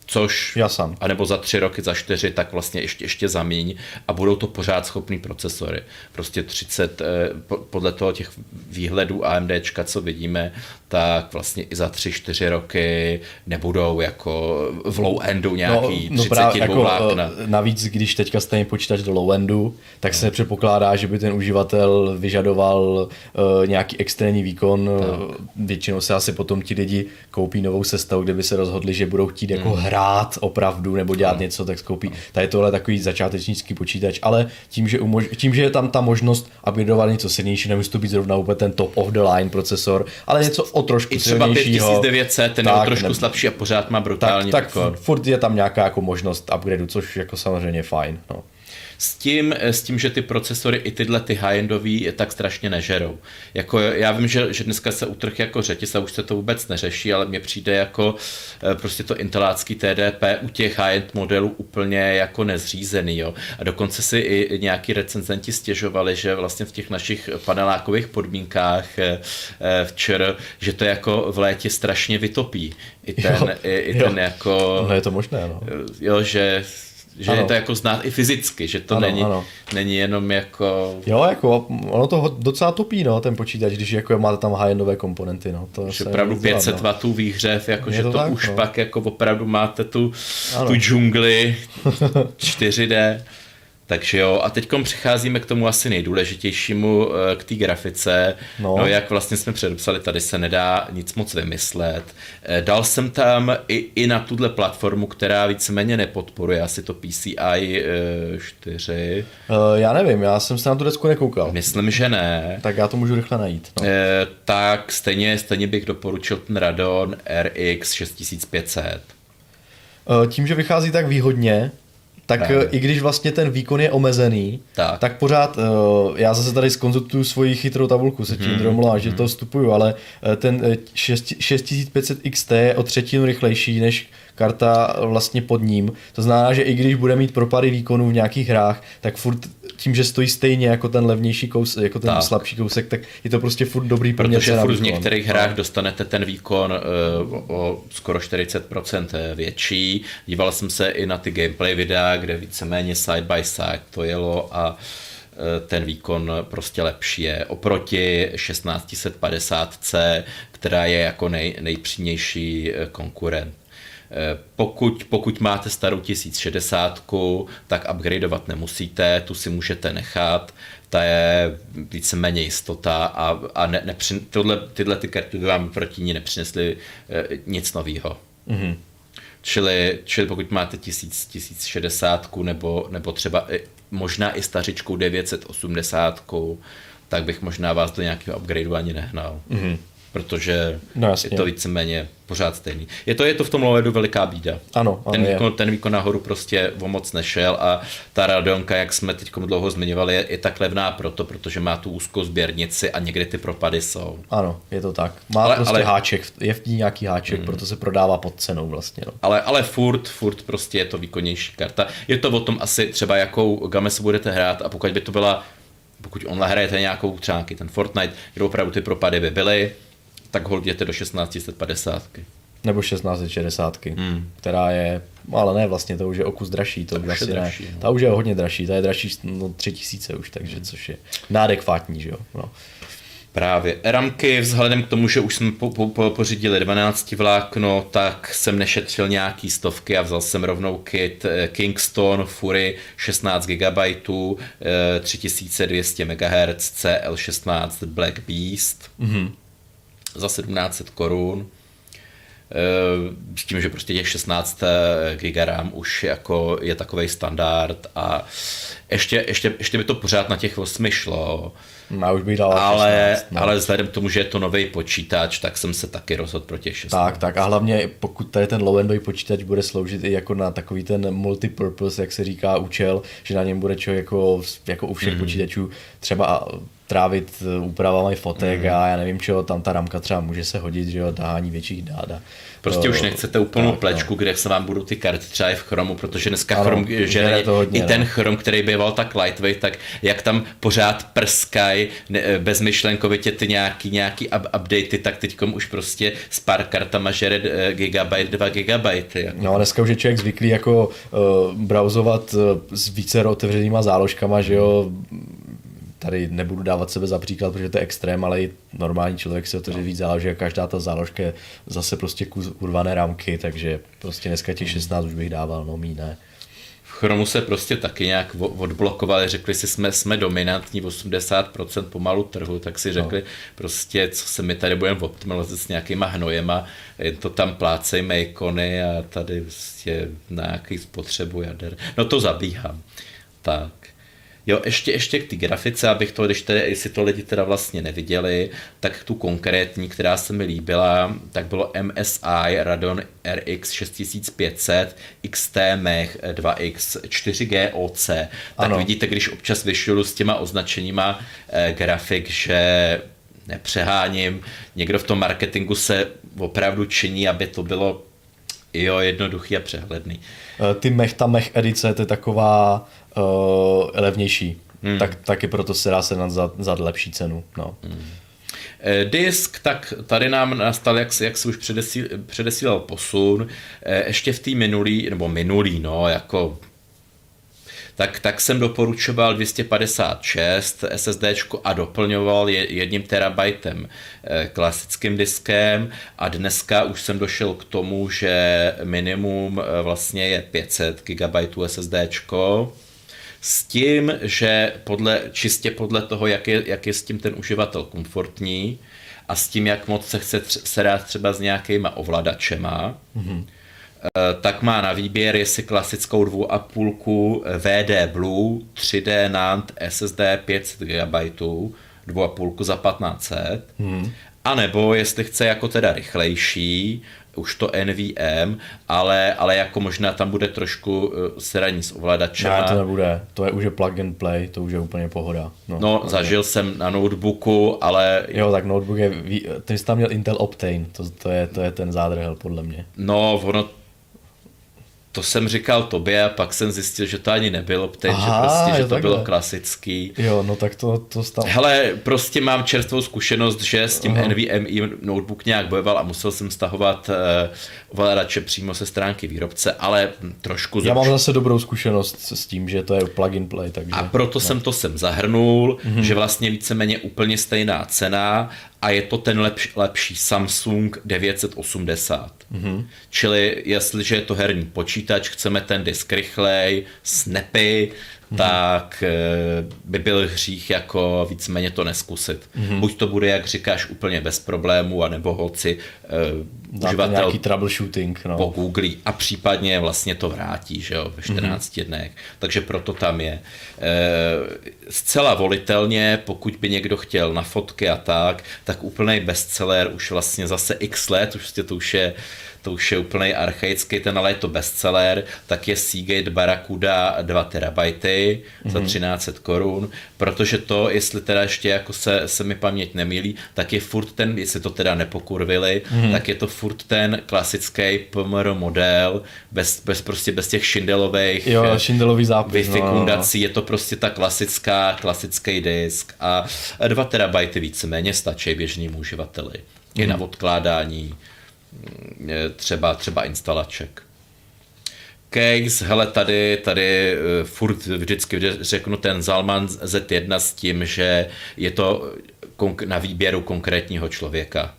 což, Já sám. anebo za tři roky, za čtyři, tak vlastně ještě, ještě zamíň a budou to pořád schopný procesory. Prostě 30, eh, podle toho těch výhledů AMDčka, co vidíme, tak vlastně i za tři, čtyři roky nebudou jako v low endu nějaký no, no 32 jako, vlákna. Eh, navíc, když teďka stejně počítač do low endu, tak se předpokládá, že by ten uživatel vyžadoval uh, nějaký extrémní výkon. Tak. Většinou se asi potom ti lidi koupí novou sestavu, kde by se rozhodli, že budou chtít jako hmm. hrát opravdu nebo dělat no. něco, tak skoupí. Tady je tohle takový začátečnický počítač, ale tím, že, umož- tím, že je tam ta možnost upgradeovat něco silnější, nemusí to být zrovna úplně ten top of the line procesor, ale něco o trošku I třeba 5900, ten tak, je trošku ne, slabší a pořád má brutální Tak, tak furt je tam nějaká jako možnost upgradeu, což jako samozřejmě fajn. No s tím, s tím, že ty procesory i tyhle ty high-endový tak strašně nežerou. Jako já vím, že, že dneska se utrh jako řetěz a už se to vůbec neřeší, ale mně přijde jako eh, prostě to intelácký TDP u těch high-end modelů úplně jako nezřízený. Jo. A dokonce si i nějaký recenzenti stěžovali, že vlastně v těch našich panelákových podmínkách eh, eh, včer, že to jako v létě strašně vytopí. I ten, jo, i, i ten jo. jako... No je to možné, no. Jo, že že ano. je to jako znát i fyzicky, že to ano, není, ano. není jenom jako... Jo, jako ono to docela topí, no, ten počítač, když jako máte tam high-endové komponenty, no. To že opravdu 500 no. W výhřev, jako že to, to tak, už no. pak jako opravdu máte tu, tu džungli 4D. Takže jo, a teď přicházíme k tomu asi nejdůležitějšímu, eh, k té grafice. No. no, jak vlastně jsme předepsali, tady se nedá nic moc vymyslet. Eh, dal jsem tam i, i na tuhle platformu, která víceméně nepodporuje asi to PCI 4. Uh, já nevím, já jsem se na tu desku nekoukal. Myslím, že ne. Tak já to můžu rychle najít. No. Uh, tak stejně, stejně bych doporučil ten Radeon RX 6500. Tím, že vychází tak výhodně, tak Právě. i když vlastně ten výkon je omezený, tak, tak pořád, já zase tady skonzultuju svoji chytrou tabulku se tím hmm. a že hmm. to vstupuju, ale ten 6500 XT je o třetinu rychlejší než karta vlastně pod ním. To znamená, že i když bude mít propady výkonů v nějakých hrách, tak furt tím, že stojí stejně jako ten levnější kousek, jako ten tak. slabší kousek, tak je to prostě furt dobrý Protože furt v některých hrách dostanete ten výkon uh, o skoro 40% větší. Díval jsem se i na ty gameplay videa, kde víceméně side by side to jelo a eh, ten výkon prostě lepší je oproti 1650C, která je jako nej, nejpřímější eh, konkurent. Pokud, pokud máte starou 1060, tak upgradeovat nemusíte, tu si můžete nechat, ta je víceméně jistota a, a ne, nepřin, tohle, tyhle ty karty by vám proti ní nepřinesly eh, nic nového. Mm-hmm. Čili, čili pokud máte 1000, 1060 nebo, nebo třeba i, možná i stařičkou 980, tak bych možná vás do nějakého upgradeu ani nehnal. Mm-hmm protože no, je to víceméně pořád stejný. Je to, je to v tom lovedu veliká bída. Ano, ano ten, výkon, ten výkon nahoru prostě o moc nešel a ta Radeonka, jak jsme teď dlouho zmiňovali, je, je tak levná proto, protože má tu úzkou sběrnici a někdy ty propady jsou. Ano, je to tak. Má ale, prostě ale, háček, je v ní nějaký háček, mm. proto se prodává pod cenou vlastně. No. Ale, ale furt, furt prostě je to výkonnější karta. Je to o tom asi třeba jakou gamesu budete hrát a pokud by to byla pokud online hrajete nějakou třeba ten Fortnite, kde opravdu ty propady by byly, tak hold jděte do 1650. Nebo 1660, hmm. která je, ale ne vlastně, to už je o kus dražší, to už asi dražší, ne. No. Ta už je hodně dražší, ta je dražší no, 3000 už, takže což je nádekvátní, že jo. No. Právě. Ramky, vzhledem k tomu, že už jsme po, po, po, pořídili 12 vlákno, tak jsem nešetřil nějaký stovky a vzal jsem rovnou kit eh, Kingston Fury 16 GB, 3200 MHz CL16 Black Beast. Mm-hmm za 1700 korun. Eh, s tím, že prostě těch 16 eh, GB RAM už jako je takový standard a ještě, ještě, ještě by to pořád na těch 8 šlo. No, už bych dal ale, 16, no. ale vzhledem k tomu, že je to nový počítač, tak jsem se taky rozhodl pro těch 16. Tak, tak a hlavně pokud tady ten low-endový počítač bude sloužit i jako na takový ten multipurpose, jak se říká, účel, že na něm bude člověk jako, jako u všech mm. počítačů třeba trávit eh, úpravami fotek mm. a já nevím čeho, tam ta ramka třeba může se hodit, že jo, dání větších dát. A, Prostě uh, už nechcete úplnou tak, plečku, no. kde se vám budou ty karty třeba i v chromu, protože dneska ano, chrom, že to hodně, i ten no. chrom, který býval tak lightweight, tak jak tam pořád prskají bezmyšlenkovitě ty nějaký, nějaký up, updaty, tak teď už prostě s pár kartama žere eh, gigabyte, 2 gigabyte. Jako. No dneska už je člověk zvyklý jako uh, browsovat s více otevřenýma záložkama, že jo, tady nebudu dávat sebe za příklad, protože to je extrém, ale i normální člověk si o to no. víc záleží a každá ta záložka je zase prostě kus urvané rámky, takže prostě dneska těch 16 už bych dával, no mý ne. V Chromu se prostě taky nějak odblokovali, řekli si, jsme, jsme dominantní 80% pomalu trhu, tak si no. řekli no. prostě, co se my tady budeme optimalizovat s nějakýma hnojema, jen to tam plácej ikony a tady prostě na nějaký spotřebu jader. No to zabíhám. Tak. Jo, ještě, ještě k té grafice, abych to, když tedy, jestli to lidi teda vlastně neviděli, tak tu konkrétní, která se mi líbila, tak bylo MSI Radeon RX 6500 XT Mech 2X 4G OC. Tak ano. vidíte, když občas vyšlu s těma označeníma eh, grafik, že nepřeháním, někdo v tom marketingu se opravdu činí, aby to bylo jo, jednoduchý a přehledný. Eh, ty mech, ta mech edice, to je taková uh, levnější. Hmm. Tak, taky proto se dá se za, za lepší cenu. No. Hmm. Eh, disk, tak tady nám nastal, jak, jak se už předesíl, předesílal posun, eh, ještě v té minulý, nebo minulý, no, jako tak, tak jsem doporučoval 256 SSD a doplňoval jedním terabajtem klasickým diskem a dneska už jsem došel k tomu, že minimum vlastně je 500 GB SSD s tím, že podle, čistě podle toho, jak je, jak je s tím ten uživatel komfortní a s tím, jak moc se chce sedat třeba s nějakýma ovladačema, mm-hmm. tak má na výběr, jestli klasickou 2,5 VD Blue 3D NAND SSD 500 GB 2,5 za 1500, mm-hmm. a nebo jestli chce jako teda rychlejší, už to NVM, ale, ale jako možná tam bude trošku uh, sraní s ovladačem. Ne, to nebude, to je už je plug and play, to už je úplně pohoda. No, no zažil jsem na notebooku, ale... Jo, tak notebook je, ty jsi tam měl Intel Optane, to, to, je, to je ten zádrhel podle mě. No, ono to jsem říkal tobě a pak jsem zjistil, že to ani nebylo ptej, že prostě, že to takhle. bylo klasický. Jo, no tak to, to stav... Hele, prostě mám čerstvou zkušenost, že s tím Aha. NVMe notebook nějak bojoval a musel jsem stahovat uh, přímo se stránky výrobce, ale trošku... Já mám zase dobrou zkušenost s tím, že to je plug-in play, takže... A proto no. jsem to sem zahrnul, mm-hmm. že vlastně víceméně úplně stejná cena a je to ten lepš, lepší Samsung 980. Mm-hmm. Čili jestliže je to herní počítač, chceme ten disk rychlej, snapy, mm-hmm. tak e, by byl hřích jako víceméně to neskusit. Mm-hmm. Buď to bude, jak říkáš, úplně bez problémů, anebo holci e, uživatel nějaký troubleshooting no. po Google a případně vlastně to vrátí že jo, ve 14 mm-hmm. dnech. Takže proto tam je. E, zcela volitelně, pokud by někdo chtěl na fotky a tak, tak úplný bestseller už vlastně zase x let, už to už je to už je úplný archaický, ten ale je to bestseller, tak je Seagate Barracuda 2 terabajty mm-hmm. za 1300 mhm. korun, protože to, jestli teda ještě jako se, se mi paměť nemýlí, tak je furt ten, jestli to teda nepokurvili, mm-hmm. tak je to furt ten klasický PMR model, bez, bez prostě bez těch šindelových jo, šindelový zápis, no, no, no. je to prostě ta klasická, klasický disk a 2 terabajty víceméně stačí běžným uživateli. Je mm. na odkládání, třeba, třeba instalaček. Case, hele, tady, tady eh, furt vždycky řeknu ten Zalman Z1 s tím, že je to na výběru konkrétního člověka.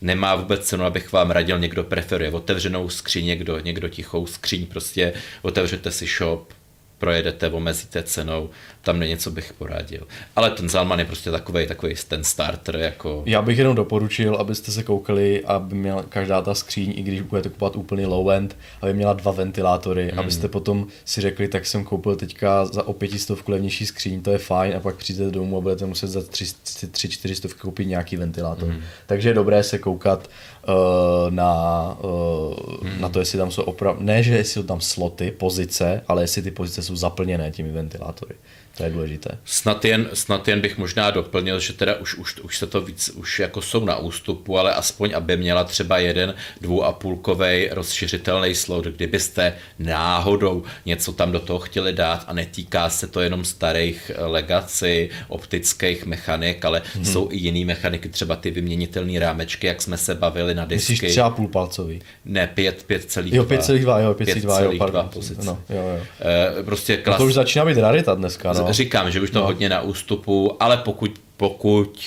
Nemá vůbec cenu, abych vám radil, někdo preferuje otevřenou skříň, někdo, někdo tichou skříň, prostě otevřete si shop, projedete, omezíte cenou, tam není co bych poradil. Ale ten Zalman je prostě takový, takový ten starter. Jako... Já bych jenom doporučil, abyste se koukali, aby měla každá ta skříň, i když budete kupovat úplně low end, aby měla dva ventilátory, hmm. abyste potom si řekli, tak jsem koupil teďka za o pětistovku levnější skříň, to je fajn, a pak přijdete domů a budete muset za tři, tři čtyři stovky koupit nějaký ventilátor. Hmm. Takže je dobré se koukat uh, na, uh, hmm. na to, jestli tam jsou opravdu, ne, že jestli jsou tam sloty, pozice, ale jestli ty pozice jsou zaplněné těmi ventilátory. To je důležité. Snad jen, snad jen bych možná doplnil, že teda už, už, už se to víc, už jako jsou na ústupu, ale aspoň, aby měla třeba jeden dvou a půlkovej rozšiřitelný slot, kdybyste náhodou něco tam do toho chtěli dát a netýká se to jenom starých legacy, optických mechanik, ale hmm. jsou i jiný mechaniky, třeba ty vyměnitelné rámečky, jak jsme se bavili na disky. Myslíš třeba půlpalcový? Ne, 5,2. Jo, 5,2, jo, 5,2, jo, pardon. No, jo, jo. E, prostě klas... no to už začíná být rarita dneska, no. Říkám, že už to no. hodně na ústupu, ale pokud, pokud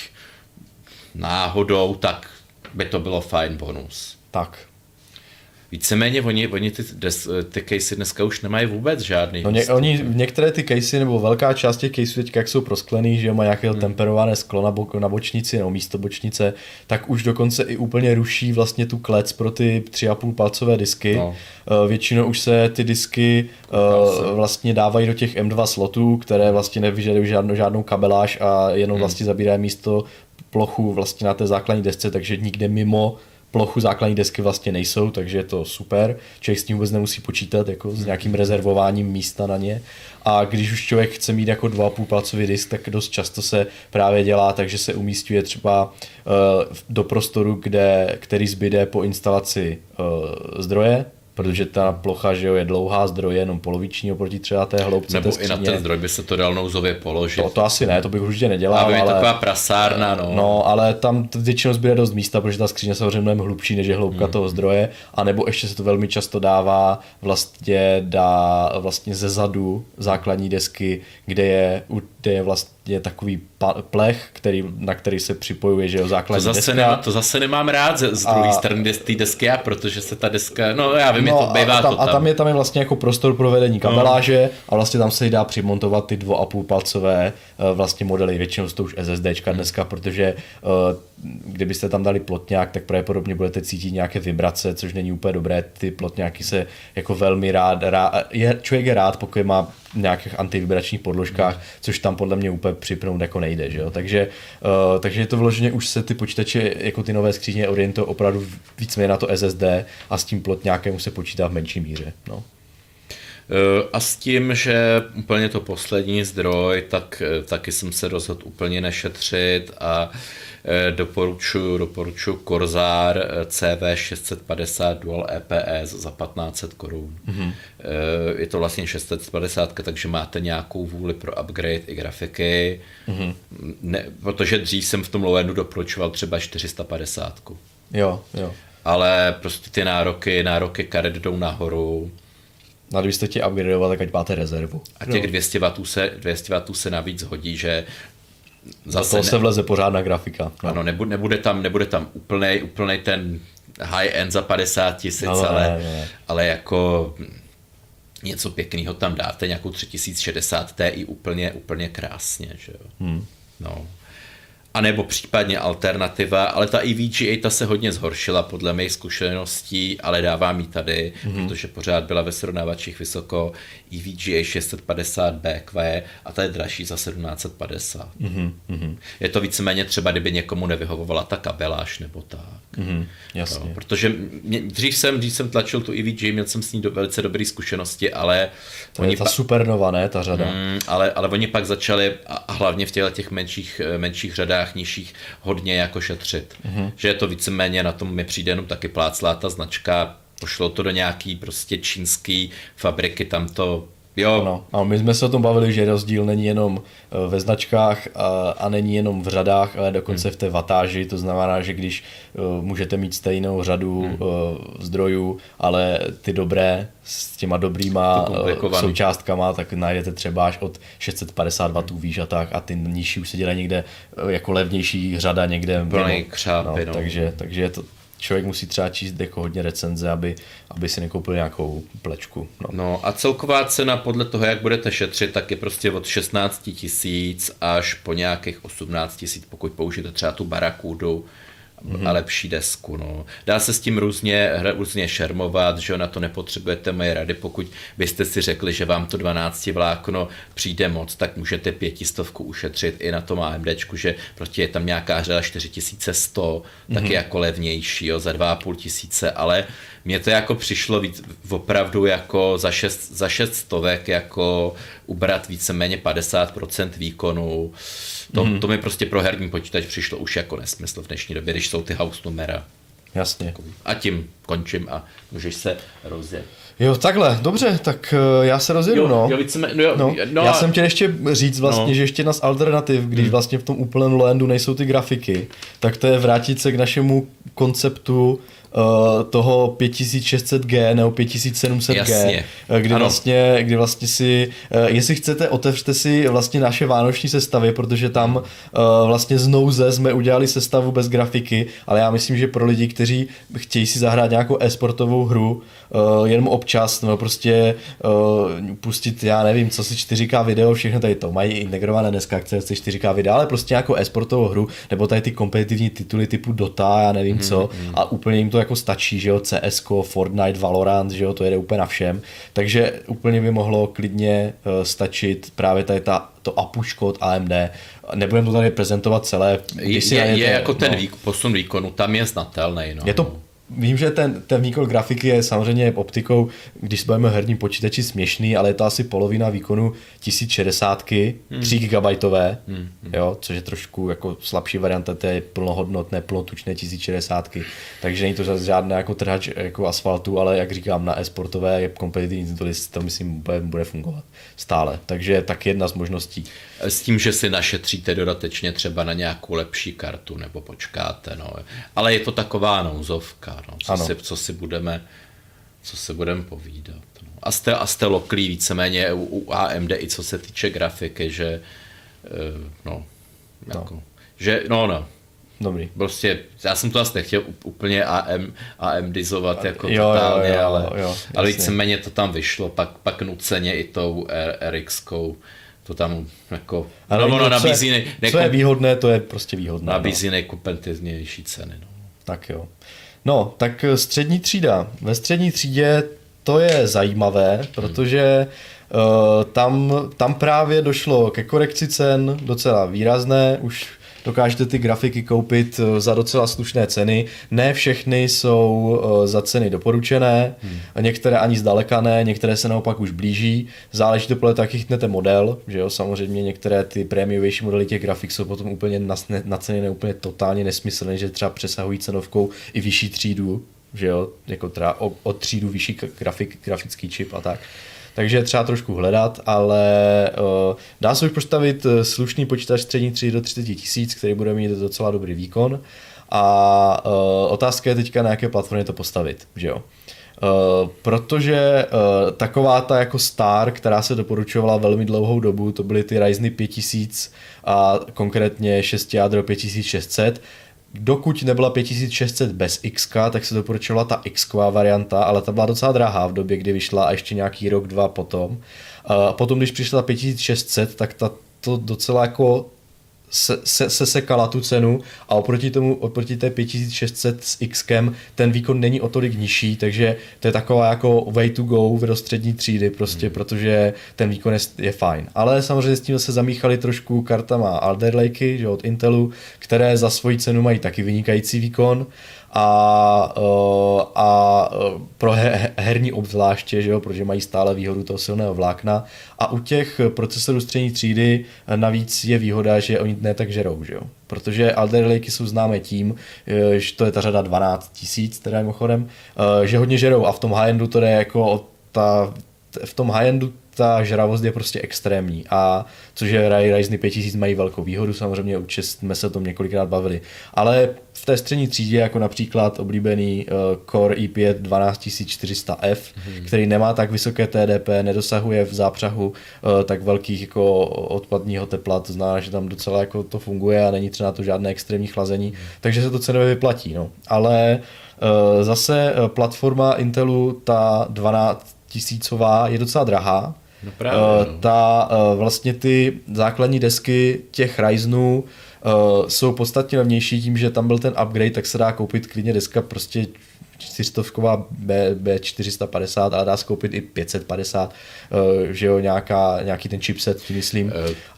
náhodou, tak by to bylo fajn bonus. Tak. Víceméně oni, oni ty, des, ty casey dneska už nemají vůbec žádný. No ně, oni, některé ty casey, nebo velká část těch caseů teďka, jak jsou prosklený, že mají nějakého hmm. temperované sklo na, bo, na bočnici nebo místo bočnice, tak už dokonce i úplně ruší vlastně tu klec pro ty 3,5 palcové disky. No. Uh, většinou už se ty disky uh, vlastně dávají do těch M2 slotů, které vlastně nevyžadují žádnou, žádnou kabeláž a jenom hmm. vlastně zabírají místo plochu vlastně na té základní desce, takže nikde mimo plochu základní desky vlastně nejsou, takže je to super. Člověk s tím vůbec nemusí počítat jako s nějakým rezervováním místa na ně. A když už člověk chce mít jako 2,5 palcový disk, tak dost často se právě dělá, takže se umístuje třeba uh, do prostoru, kde, který zbyde po instalaci uh, zdroje, protože ta plocha že jo, je dlouhá, zdroj je jenom poloviční oproti třeba té hloubce Nebo té i na ten zdroj by se to dal nouzově položit. To, to asi ne, to bych určitě nedělal. Ale, ale taková prasárna, no. No, ale tam většinou zbyde dost místa, protože ta skříně samozřejmě mnohem hlubší, než je hloubka hmm. toho zdroje, a nebo ještě se to velmi často dává vlastně dá vlastně ze zadu základní desky, kde je, kde je vlastně takový plech, který, na který se připojuje, že jo, základní to zase deska. Nemá, to zase nemám rád z, z druhé strany té desky, protože se ta deska, no já vím, no, je to, bývá a tam, to tam. A tam je tam je vlastně jako prostor pro vedení kabeláže no. a vlastně tam se dá přimontovat ty 2,5 palcové uh, vlastně modely, většinou jsou to už SSDčka hmm. dneska, protože uh, kdybyste tam dali plotňák, tak pravděpodobně budete cítit nějaké vibrace, což není úplně dobré, ty plotňáky se jako velmi rád, rád je, člověk je rád, pokud má nějakých antivibračních podložkách, což tam tam podle mě úplně připnout jako nejde, že jo? Takže, uh, takže je to vloženě už se ty počítače, jako ty nové skříně orientují opravdu víc na to SSD a s tím plot nějakému se počítá v menší míře. No. Eh, a s tím, že úplně to poslední zdroj, tak eh, taky jsem se rozhodl úplně nešetřit a eh, doporučuji, doporučuji Corsair CV650 Dual EPS za 1500 korun. Mm-hmm. Je to vlastně 650, takže máte nějakou vůli pro upgrade i grafiky, mm-hmm. ne, protože dřív jsem v tom low doporučoval třeba 450. Jo, jo. Ale prostě ty nároky, nároky karet jdou nahoru No a kdybyste ti upgradeovat, tak ať máte rezervu. A těch no. 200 W se, 200 W se navíc hodí, že Zase toho se vleze pořádná grafika. No. Ano, nebude, nebude tam, nebude tam úplnej, úplnej ten high-end za 50 tisíc, no, ale, ne, ne. ale jako něco pěkného tam dáte, nějakou 3060 Ti úplně, úplně krásně, že jo. Hmm. No. A nebo případně alternativa, ale ta EVGA ta se hodně zhoršila podle mých zkušeností, ale dávám ji tady, mm-hmm. protože pořád byla ve srovnávačích vysoko EVGA 650 BQ a ta je dražší za 1750. Mm-hmm. Je to víceméně třeba, kdyby někomu nevyhovovala ta kabeláž nebo tak. Mm-hmm. Jasně. No, protože mě, dřív, jsem, dřív jsem tlačil tu EVGA, měl jsem s ní do, velice dobré zkušenosti, ale... To oni je ta pa... supernova, ne, ta řada. Mm, ale, ale oni pak začali, a hlavně v těchto těch menších, menších řadách, cenách nižších hodně jako šetřit. Mm-hmm. Že je to víceméně na tom mi přijde jenom taky pláclá ta značka, pošlo to do nějaký prostě čínský fabriky, tam to Jo. Ano. A my jsme se o tom bavili, že rozdíl není jenom eh, ve značkách a, a není jenom v řadách, ale dokonce hmm. v té vatáži. To znamená, že když uh, můžete mít stejnou řadu hmm. uh, zdrojů, ale ty dobré s těma dobrýma uh, součástkama, tak najdete třeba až od 650 W výš a tak a ty nižší už se dělají někde jako levnější řada někde. Plný křápy, no, no. Takže, takže je to, člověk musí třeba číst jako hodně recenze, aby, aby si nekoupil nějakou plečku. No. no a celková cena podle toho, jak budete šetřit, tak je prostě od 16 tisíc až po nějakých 18 tisíc, pokud použijete třeba tu barakudu, mm-hmm. a lepší desku. No. Dá se s tím různě, různě šermovat, že na to nepotřebujete moje rady. Pokud byste si řekli, že vám to 12 vlákno přijde moc, tak můžete pětistovku ušetřit i na tom AMD, že prostě je tam nějaká řada 4100, mm-hmm. tak je jako levnější, jo, za 2,5 tisíce, ale mně to jako přišlo víc, opravdu jako za 6, za 6 stovek jako ubrat víceméně 50% výkonu. To, mm. to mi prostě pro herní počítač přišlo už jako nesmysl v dnešní době, když jsou ty house numera. Jasně. A tím končím a můžeš se rozjet. Jo, takhle, dobře, tak uh, já se rozjedu, jo, no. Jo, víceme, no, jo, no. no. Já jsem chtěl ještě říct vlastně, no. že ještě nás alternativ, když hmm. vlastně v tom úplném landu nejsou ty grafiky, tak to je vrátit se k našemu konceptu toho 5600G nebo 5700G, Jasně. Eh, kdy vlastně, kdy vlastně si, uh, jestli chcete, otevřte si vlastně naše vánoční sestavy, protože tam vlastně z nouze jsme udělali sestavu bez grafiky, ale já myslím, že pro lidi, kteří chtějí si zahrát nějakou e-sportovou hru, jenom občas, nebo prostě pustit, já nevím, co si 4K video, všechno tady to mají integrované dneska, akce 4K video, ale prostě nějakou e-sportovou hru, nebo tady ty kompetitivní tituly typu Dota, já nevím mm, co, mm. a úplně jim to jako stačí, že jo, CS, Fortnite, Valorant, že jo, to jede úplně na všem, takže úplně by mohlo klidně uh, stačit právě tady ta, to apuško od AMD, nebudeme to tady prezentovat celé. Je, je, je jako ten no, výk, posun výkonu, tam je znatelný. No. Je to Vím, že ten, ten výkon grafiky je samozřejmě optikou, když o herním počítači směšný, ale je to asi polovina výkonu 1060, hmm. 3 GB, hmm. jo, což je trošku jako slabší varianta té plnohodnotné, plnotučné 1060. Takže není to žádné jako trhač jako asfaltu, ale jak říkám, na e-sportové kompetitivní tituly to myslím bude, bude fungovat stále. Takže tak jedna z možností. S tím, že si našetříte dodatečně třeba na nějakou lepší kartu nebo počkáte. No. Ale je to taková nouzovka, no. co, si, co si budeme co se budeme povídat. No. A jste, a jste loklí víceméně u, u AMD i co se týče grafiky, že eh, no, jako, no. že no, no, Dobrý. Prostě, já jsem to asi nechtěl úplně AM, AMDizovat jako jo, totálně, jo, jo, ale, jo, ale víceméně to tam vyšlo, pak, pak nuceně i tou RXkou to tam jako, ano, no, no, nabízí, ne, co je výhodné, to je prostě výhodné. Nabízí no. nejkompetitivnější ceny. No. Tak jo. No, tak střední třída. Ve střední třídě to je zajímavé, protože uh, tam, tam právě došlo ke korekci cen docela výrazné, už dokážete ty grafiky koupit eh, za docela slušné ceny. Ne všechny jsou eh, za ceny doporučené, hmm. některé ani zdaleka ne, některé se naopak už blíží. Záleží to podle taky chytnete model, že jo, samozřejmě některé ty prémiovější modely těch grafik jsou potom úplně na, na ceny úplně totálně nesmyslné, že třeba přesahují cenovkou i vyšší třídu, že jo, jako třeba o, o třídu vyšší grafik, grafický čip a tak takže třeba trošku hledat, ale uh, dá se už postavit eh, slušný počítač střední 3 do 30 tisíc, který bude mít docela dobrý výkon a uh, otázka je teďka, na jaké platformě to postavit, že jo. Uh, protože uh, taková ta jako Star, která se doporučovala velmi dlouhou dobu, to byly ty Ryzeny 5000 a konkrétně 6 jádro 5600, dokud nebyla 5600 bez X, tak se doporučovala ta X varianta, ale ta byla docela drahá v době, kdy vyšla a ještě nějaký rok, dva potom. A potom, když přišla ta 5600, tak ta to docela jako se, se, se sekala tu cenu a oproti tomu, oproti té 5600 s X ten výkon není o tolik nižší, takže to je taková jako way to go v dostřední třídy prostě, hmm. protože ten výkon je, je fajn. Ale samozřejmě s tím se zamíchali trošku kartama Alder Lakey, že od Intelu, které za svoji cenu mají taky vynikající výkon a, eh, a eh, pro herní obzvláště, že jo, protože mají stále výhodu toho silného vlákna a u těch procesorů střední třídy navíc je výhoda, že oni ne tak žerou, že jo. Protože Alder Lakey jsou známé tím, eh, že to je ta řada 12 tisíc, teda mimochodem, že hodně žerou a v tom high-endu to je jako ta, v tom high-endu ta žravost je prostě extrémní a což je Ryzen 5000 mají velkou výhodu, samozřejmě určitě jsme se o tom několikrát bavili, ale v té střední třídě jako například oblíbený uh, Core i5 12400F, hmm. který nemá tak vysoké TDP, nedosahuje v zápřahu uh, tak velkých jako odpadního tepla, to znamená, že tam docela jako to funguje a není třeba to žádné extrémní chlazení, hmm. takže se to cenově vyplatí, no. ale uh, zase platforma Intelu, ta 12 tisícová je docela drahá, No právě, uh, no. Ta uh, vlastně ty základní desky těch Ryzenů uh, jsou podstatně levnější tím, že tam byl ten upgrade, tak se dá koupit klidně deska prostě 400 B, B450, ale dá se koupit i 550, uh, že jo, nějaká, nějaký ten chipset, tím myslím.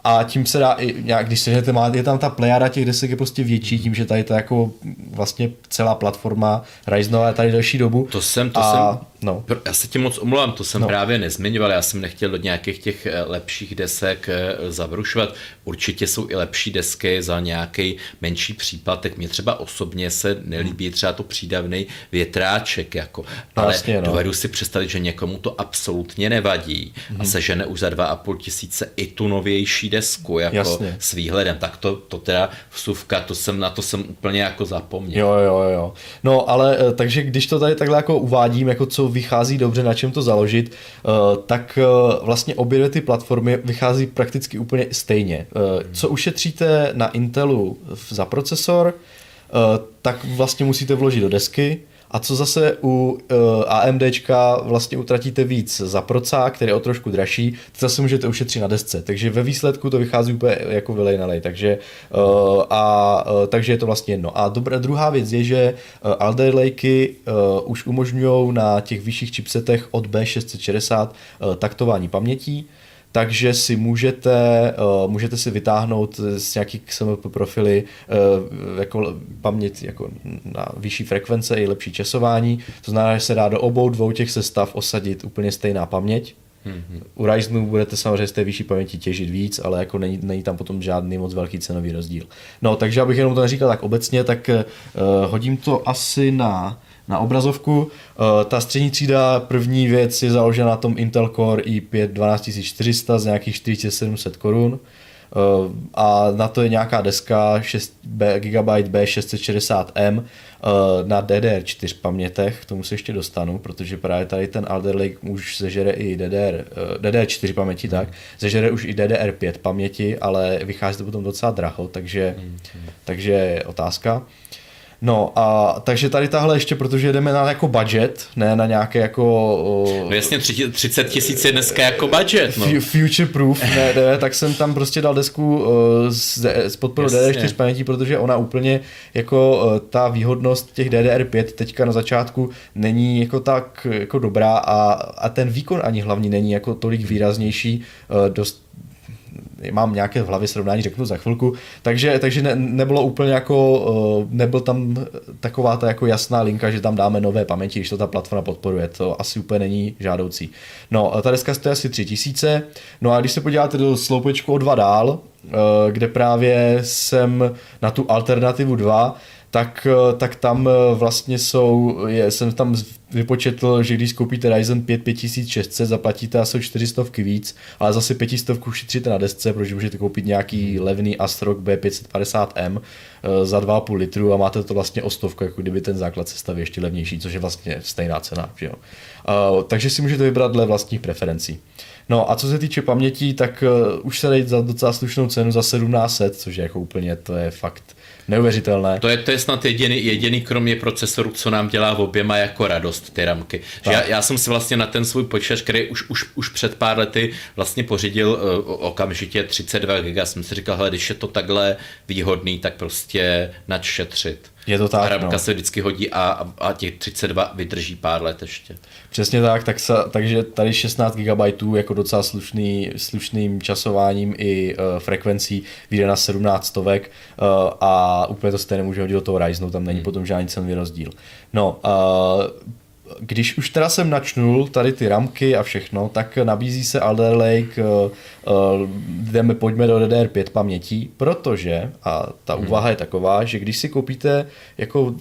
A tím se dá i nějak, když se má, je tam ta plejada těch desek je prostě větší, tím, že tady to jako vlastně celá platforma Ryzenová je tady delší dobu. To jsem, to a, jsem, no. já se tím moc omlouvám, to jsem no. právě nezmiňoval, já jsem nechtěl do nějakých těch eh, lepších desek eh, zavrušovat. Určitě jsou i lepší desky za nějaký menší příplatek. Mně třeba osobně se nelíbí třeba to přídavný větráček, jako. ale vlastně, no. dovedu si představit, že někomu to absolutně nevadí hmm. a mhm. sežene už za dva a půl tisíce i tu novější desku jako Jasně. s výhledem, tak to, to teda vsuvka, to jsem na to jsem úplně jako zapomněl. Jo, jo, jo. No ale eh, takže když to tady takhle jako uvádím, jako co vychází dobře, na čem to založit, eh, tak eh, vlastně obě ty platformy vychází prakticky úplně stejně. Co ušetříte na Intelu za procesor, tak vlastně musíte vložit do desky, a co zase u uh, eh, AMDčka vlastně utratíte víc za procák, který je o trošku dražší, to zase můžete ušetřit na desce. Takže ve výsledku to vychází úplně jako vylej na lej. Takže, uh, a, uh, takže je to vlastně jedno. A dobrá, druhá věc je, že uh, Alder Lakey uh, už umožňují na těch vyšších chipsetech od B660 uh, taktování pamětí takže si můžete, uh, můžete si vytáhnout z nějakých XMP profily uh, jako paměť jako na vyšší frekvence i lepší časování. To znamená, že se dá do obou dvou těch sestav osadit úplně stejná paměť. Mm-hmm. U Ryzenu budete samozřejmě z té vyšší paměti těžit víc, ale jako není, není tam potom žádný moc velký cenový rozdíl. No, takže abych jenom to neříkal tak obecně, tak uh, hodím to asi na na obrazovku. Eh, ta střední třída, první věc je založena na tom Intel Core i5 12400 z nějakých 4700 korun eh, a na to je nějaká deska 6 GB B660M na DDR4 pamětech, k tomu se ještě dostanu, protože právě tady ten Alder Lake už zežere i DDR, eh, DDR4 paměti, tak, zežere už i DDR5 paměti, ale vychází to potom docela draho, takže, mm, takže otázka. No a takže tady tahle ještě, protože jdeme na jako budget, ne na nějaké jako... no jasně, 30 tisíc je dneska jako budget, no. Future proof, ne, ne, tak jsem tam prostě dal desku z, z podporu DDR4 pamětí, protože ona úplně jako ta výhodnost těch DDR5 teďka na začátku není jako tak jako dobrá a, a ten výkon ani hlavně není jako tolik výraznější, dost mám nějaké v hlavě srovnání, řeknu za chvilku, takže, takže ne, nebylo úplně jako, eh, nebyl tam taková ta jako jasná linka, že tam dáme nové paměti, když to ta platforma podporuje, to asi úplně není žádoucí. No, ta deska stojí asi 3000, no a když se podíváte do sloupečku o dva dál, eh, kde právě jsem na tu alternativu 2, tak, eh, tak tam eh, vlastně jsou, je, jsem tam vypočetl, že když koupíte Ryzen 5 5600, zaplatíte asi 400 víc, ale zase 500 ušetříte na desce, protože můžete koupit nějaký levný Astrok B550M eh, za 2,5 litru a máte to vlastně o stovku, jako kdyby ten základ sestavy ještě levnější, což je vlastně stejná cena. Že jo? Takže si můžete vybrat dle vlastních preferencí. No a co se týče paměti, tak už se dejte za docela slušnou cenu za 1700, což je jako úplně, to je fakt neuvěřitelné. To je, to je snad jediný, jediný kromě procesoru, co nám dělá v oběma jako radost ty ramky. Že já, já, jsem si vlastně na ten svůj počítač, který už, už, už před pár lety vlastně pořídil uh, okamžitě 32 GB, jsem si říkal, hele, když je to takhle výhodný, tak prostě nadšetřit. Je to tak. Ramka no. se vždycky hodí a, a těch 32 vydrží pár let ještě. Přesně tak, tak se, takže tady 16 GB jako docela slušný, slušným časováním i uh, frekvencí vyjde na 17 stovek uh, a úplně to stejně může hodit do toho Ryzenu, tam není hmm. potom žádný cenový rozdíl. No, uh, když už teda jsem načnul tady ty ramky a všechno, tak nabízí se Alder Lake, uh, uh, jdeme, pojďme do DDR5 pamětí, protože, a ta hmm. úvaha je taková, že když si koupíte jako uh,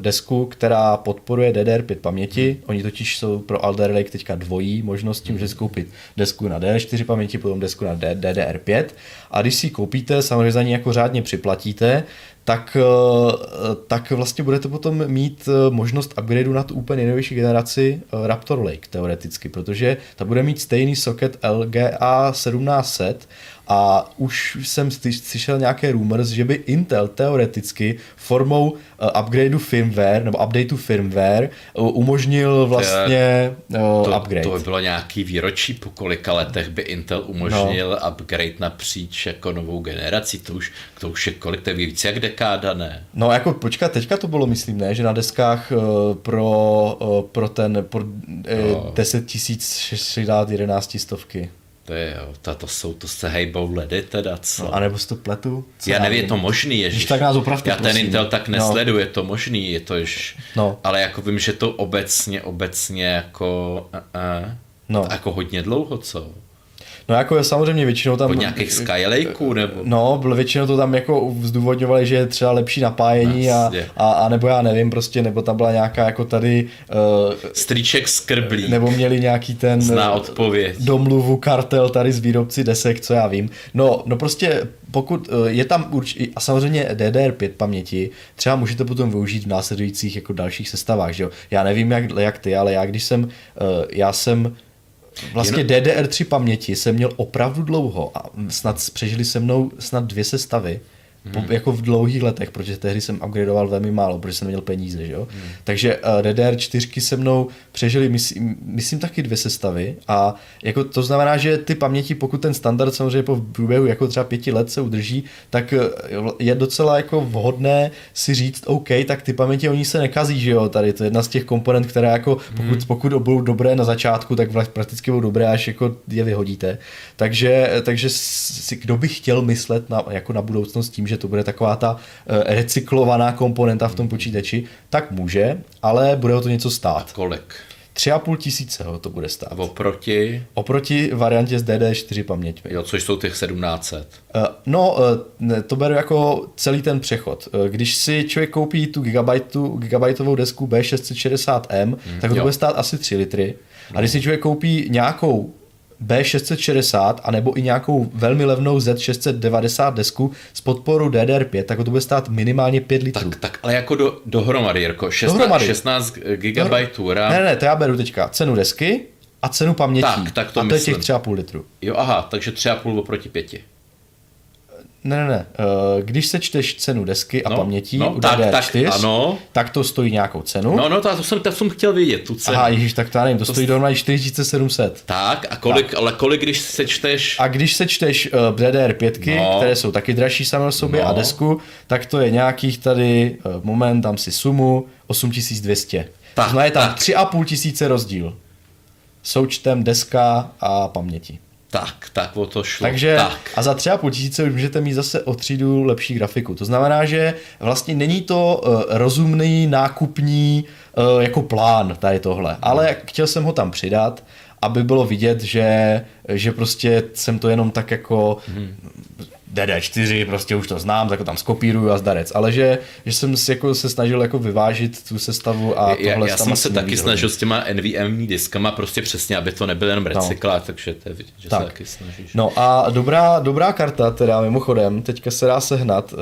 desku, která podporuje DDR5 paměti, hmm. oni totiž jsou pro Alder Lake teďka dvojí možností, můžete si koupit desku na DDR4 paměti, potom desku na DDR5 a když si koupíte, samozřejmě za ní jako řádně připlatíte, tak, eh, tak vlastně budete potom mít eh, možnost upgradeu na tu úplně nejnovější generaci eh, Raptor Lake teoreticky, protože ta bude mít stejný socket LGA 1700 a už jsem slyšel nějaké rumors, že by Intel teoreticky formou uh, upgradeu firmware nebo updateu firmware uh, umožnil vlastně uh, to, upgrade. To by bylo nějaký výročí, po kolika letech by Intel umožnil no. upgrade napříč jako novou generaci, to už, to už je kolik, to je víc jak dekáda, ne? No jako počkat, teďka to bylo myslím, ne, že na deskách uh, pro, uh, pro ten pro, uh, no. 10 000 11 stovky. To je jo, to, to jsou, to se hejbou ledy teda, co? No, a nebo si to pletu? Co já nevím, je to možný, ježiš. tak nás opravdu, Já ten Intel tak no. nesledu, no. je to možný, je to již, no. ale jako vím, že to obecně, obecně jako, uh, uh, no. jako hodně dlouho, co? No jako je samozřejmě většinou tam... Od nějakých Skylakeů nebo... No, většinou to tam jako zdůvodňovali, že je třeba lepší napájení a, a, a, nebo já nevím prostě, nebo tam byla nějaká jako tady... Uh, Stříček skrblí. Nebo měli nějaký ten... Zná odpověď. Domluvu, kartel tady z výrobci desek, co já vím. No, no prostě pokud je tam určitě, a samozřejmě DDR5 paměti, třeba můžete potom využít v následujících jako dalších sestavách, že jo. Já nevím jak, jak ty, ale já když jsem, já jsem Vlastně Jen... DDR3 paměti jsem měl opravdu dlouho a snad přežili se mnou snad dvě sestavy hmm. jako v dlouhých letech, protože tehdy jsem upgradeoval velmi málo, protože jsem neměl peníze, že jo? Hmm. Takže uh, DDR4 se mnou přežili, myslím, myslím taky dvě sestavy a jako to znamená, že ty paměti, pokud ten standard samozřejmě po průběhu jako třeba pěti let se udrží, tak uh, je docela jako vhodné si říct, OK, tak ty paměti oni se nekazí, že jo, tady to je jedna z těch komponent, která jako pokud, hmm. pokud budou dobré na začátku, tak prakticky budou dobré, až jako je vyhodíte. Takže, takže si, kdo by chtěl myslet na, jako na budoucnost tím, že že to bude taková ta eh, recyklovaná komponenta v tom počítači, tak může, ale bude o to něco stát. A kolik? Tři a půl tisíce ho to bude stát. A oproti? Oproti variantě s DD4 paměťmi. Jo, což jsou těch 1700. Uh, eh, no, uh, to beru jako celý ten přechod. Když si člověk koupí tu gigabajtu, gigabajtovou desku B660M, hmm, tak to jo. bude stát asi 3 litry. A když si člověk koupí nějakou B660 a nebo i nějakou velmi levnou Z690 desku s podporou DDR5, tak to bude stát minimálně 5 litrů. Tak, tak ale jako do, dohromady, Jirko, 16, dohromady. 16 GB RAM. Ne, ne, to já beru teďka cenu desky a cenu paměti. Tak, tak to a to je těch 3,5 litru. Jo, aha, takže 3,5 oproti 5. Ne, ne, ne. Eh, když se čteš cenu desky a no, paměti no, u tak, DDR4, tak, ano. tak to stojí nějakou cenu. No, no, to, to, jsem, to jsem chtěl vidět, tu cenu. Aha, ježiš, tak to já nevím, to, to stojí dohromady 4700. Tak, a kolik, tak. ale kolik, když se čteš... A když se čteš uh, DDR5, no. které jsou taky dražší samé o sobě, no. a desku, tak to je nějakých tady, uh, moment, dám si sumu, 8200. Tak, znamená, je tam 3,5 tisíce rozdíl. Součtem deska a paměti. Tak, tak o to šlo. Takže tak. a za třeba půl tisíce už můžete mít zase o třídu lepší grafiku. To znamená, že vlastně není to uh, rozumný nákupní uh, jako plán tady tohle, ale chtěl jsem ho tam přidat, aby bylo vidět, že, že prostě jsem to jenom tak jako hmm DD4, prostě už to znám, tak to tam skopíruju a zdarec. Ale že, že jsem si jako se snažil jako vyvážit tu sestavu a já, tohle Já jsem se taky snažil s těma NVMe diskama prostě přesně, aby to nebyl jenom no. recyklát, no. takže to je vidět, že tak. se taky snažíš. No a dobrá, dobrá karta, teda mimochodem, teďka se dá sehnat.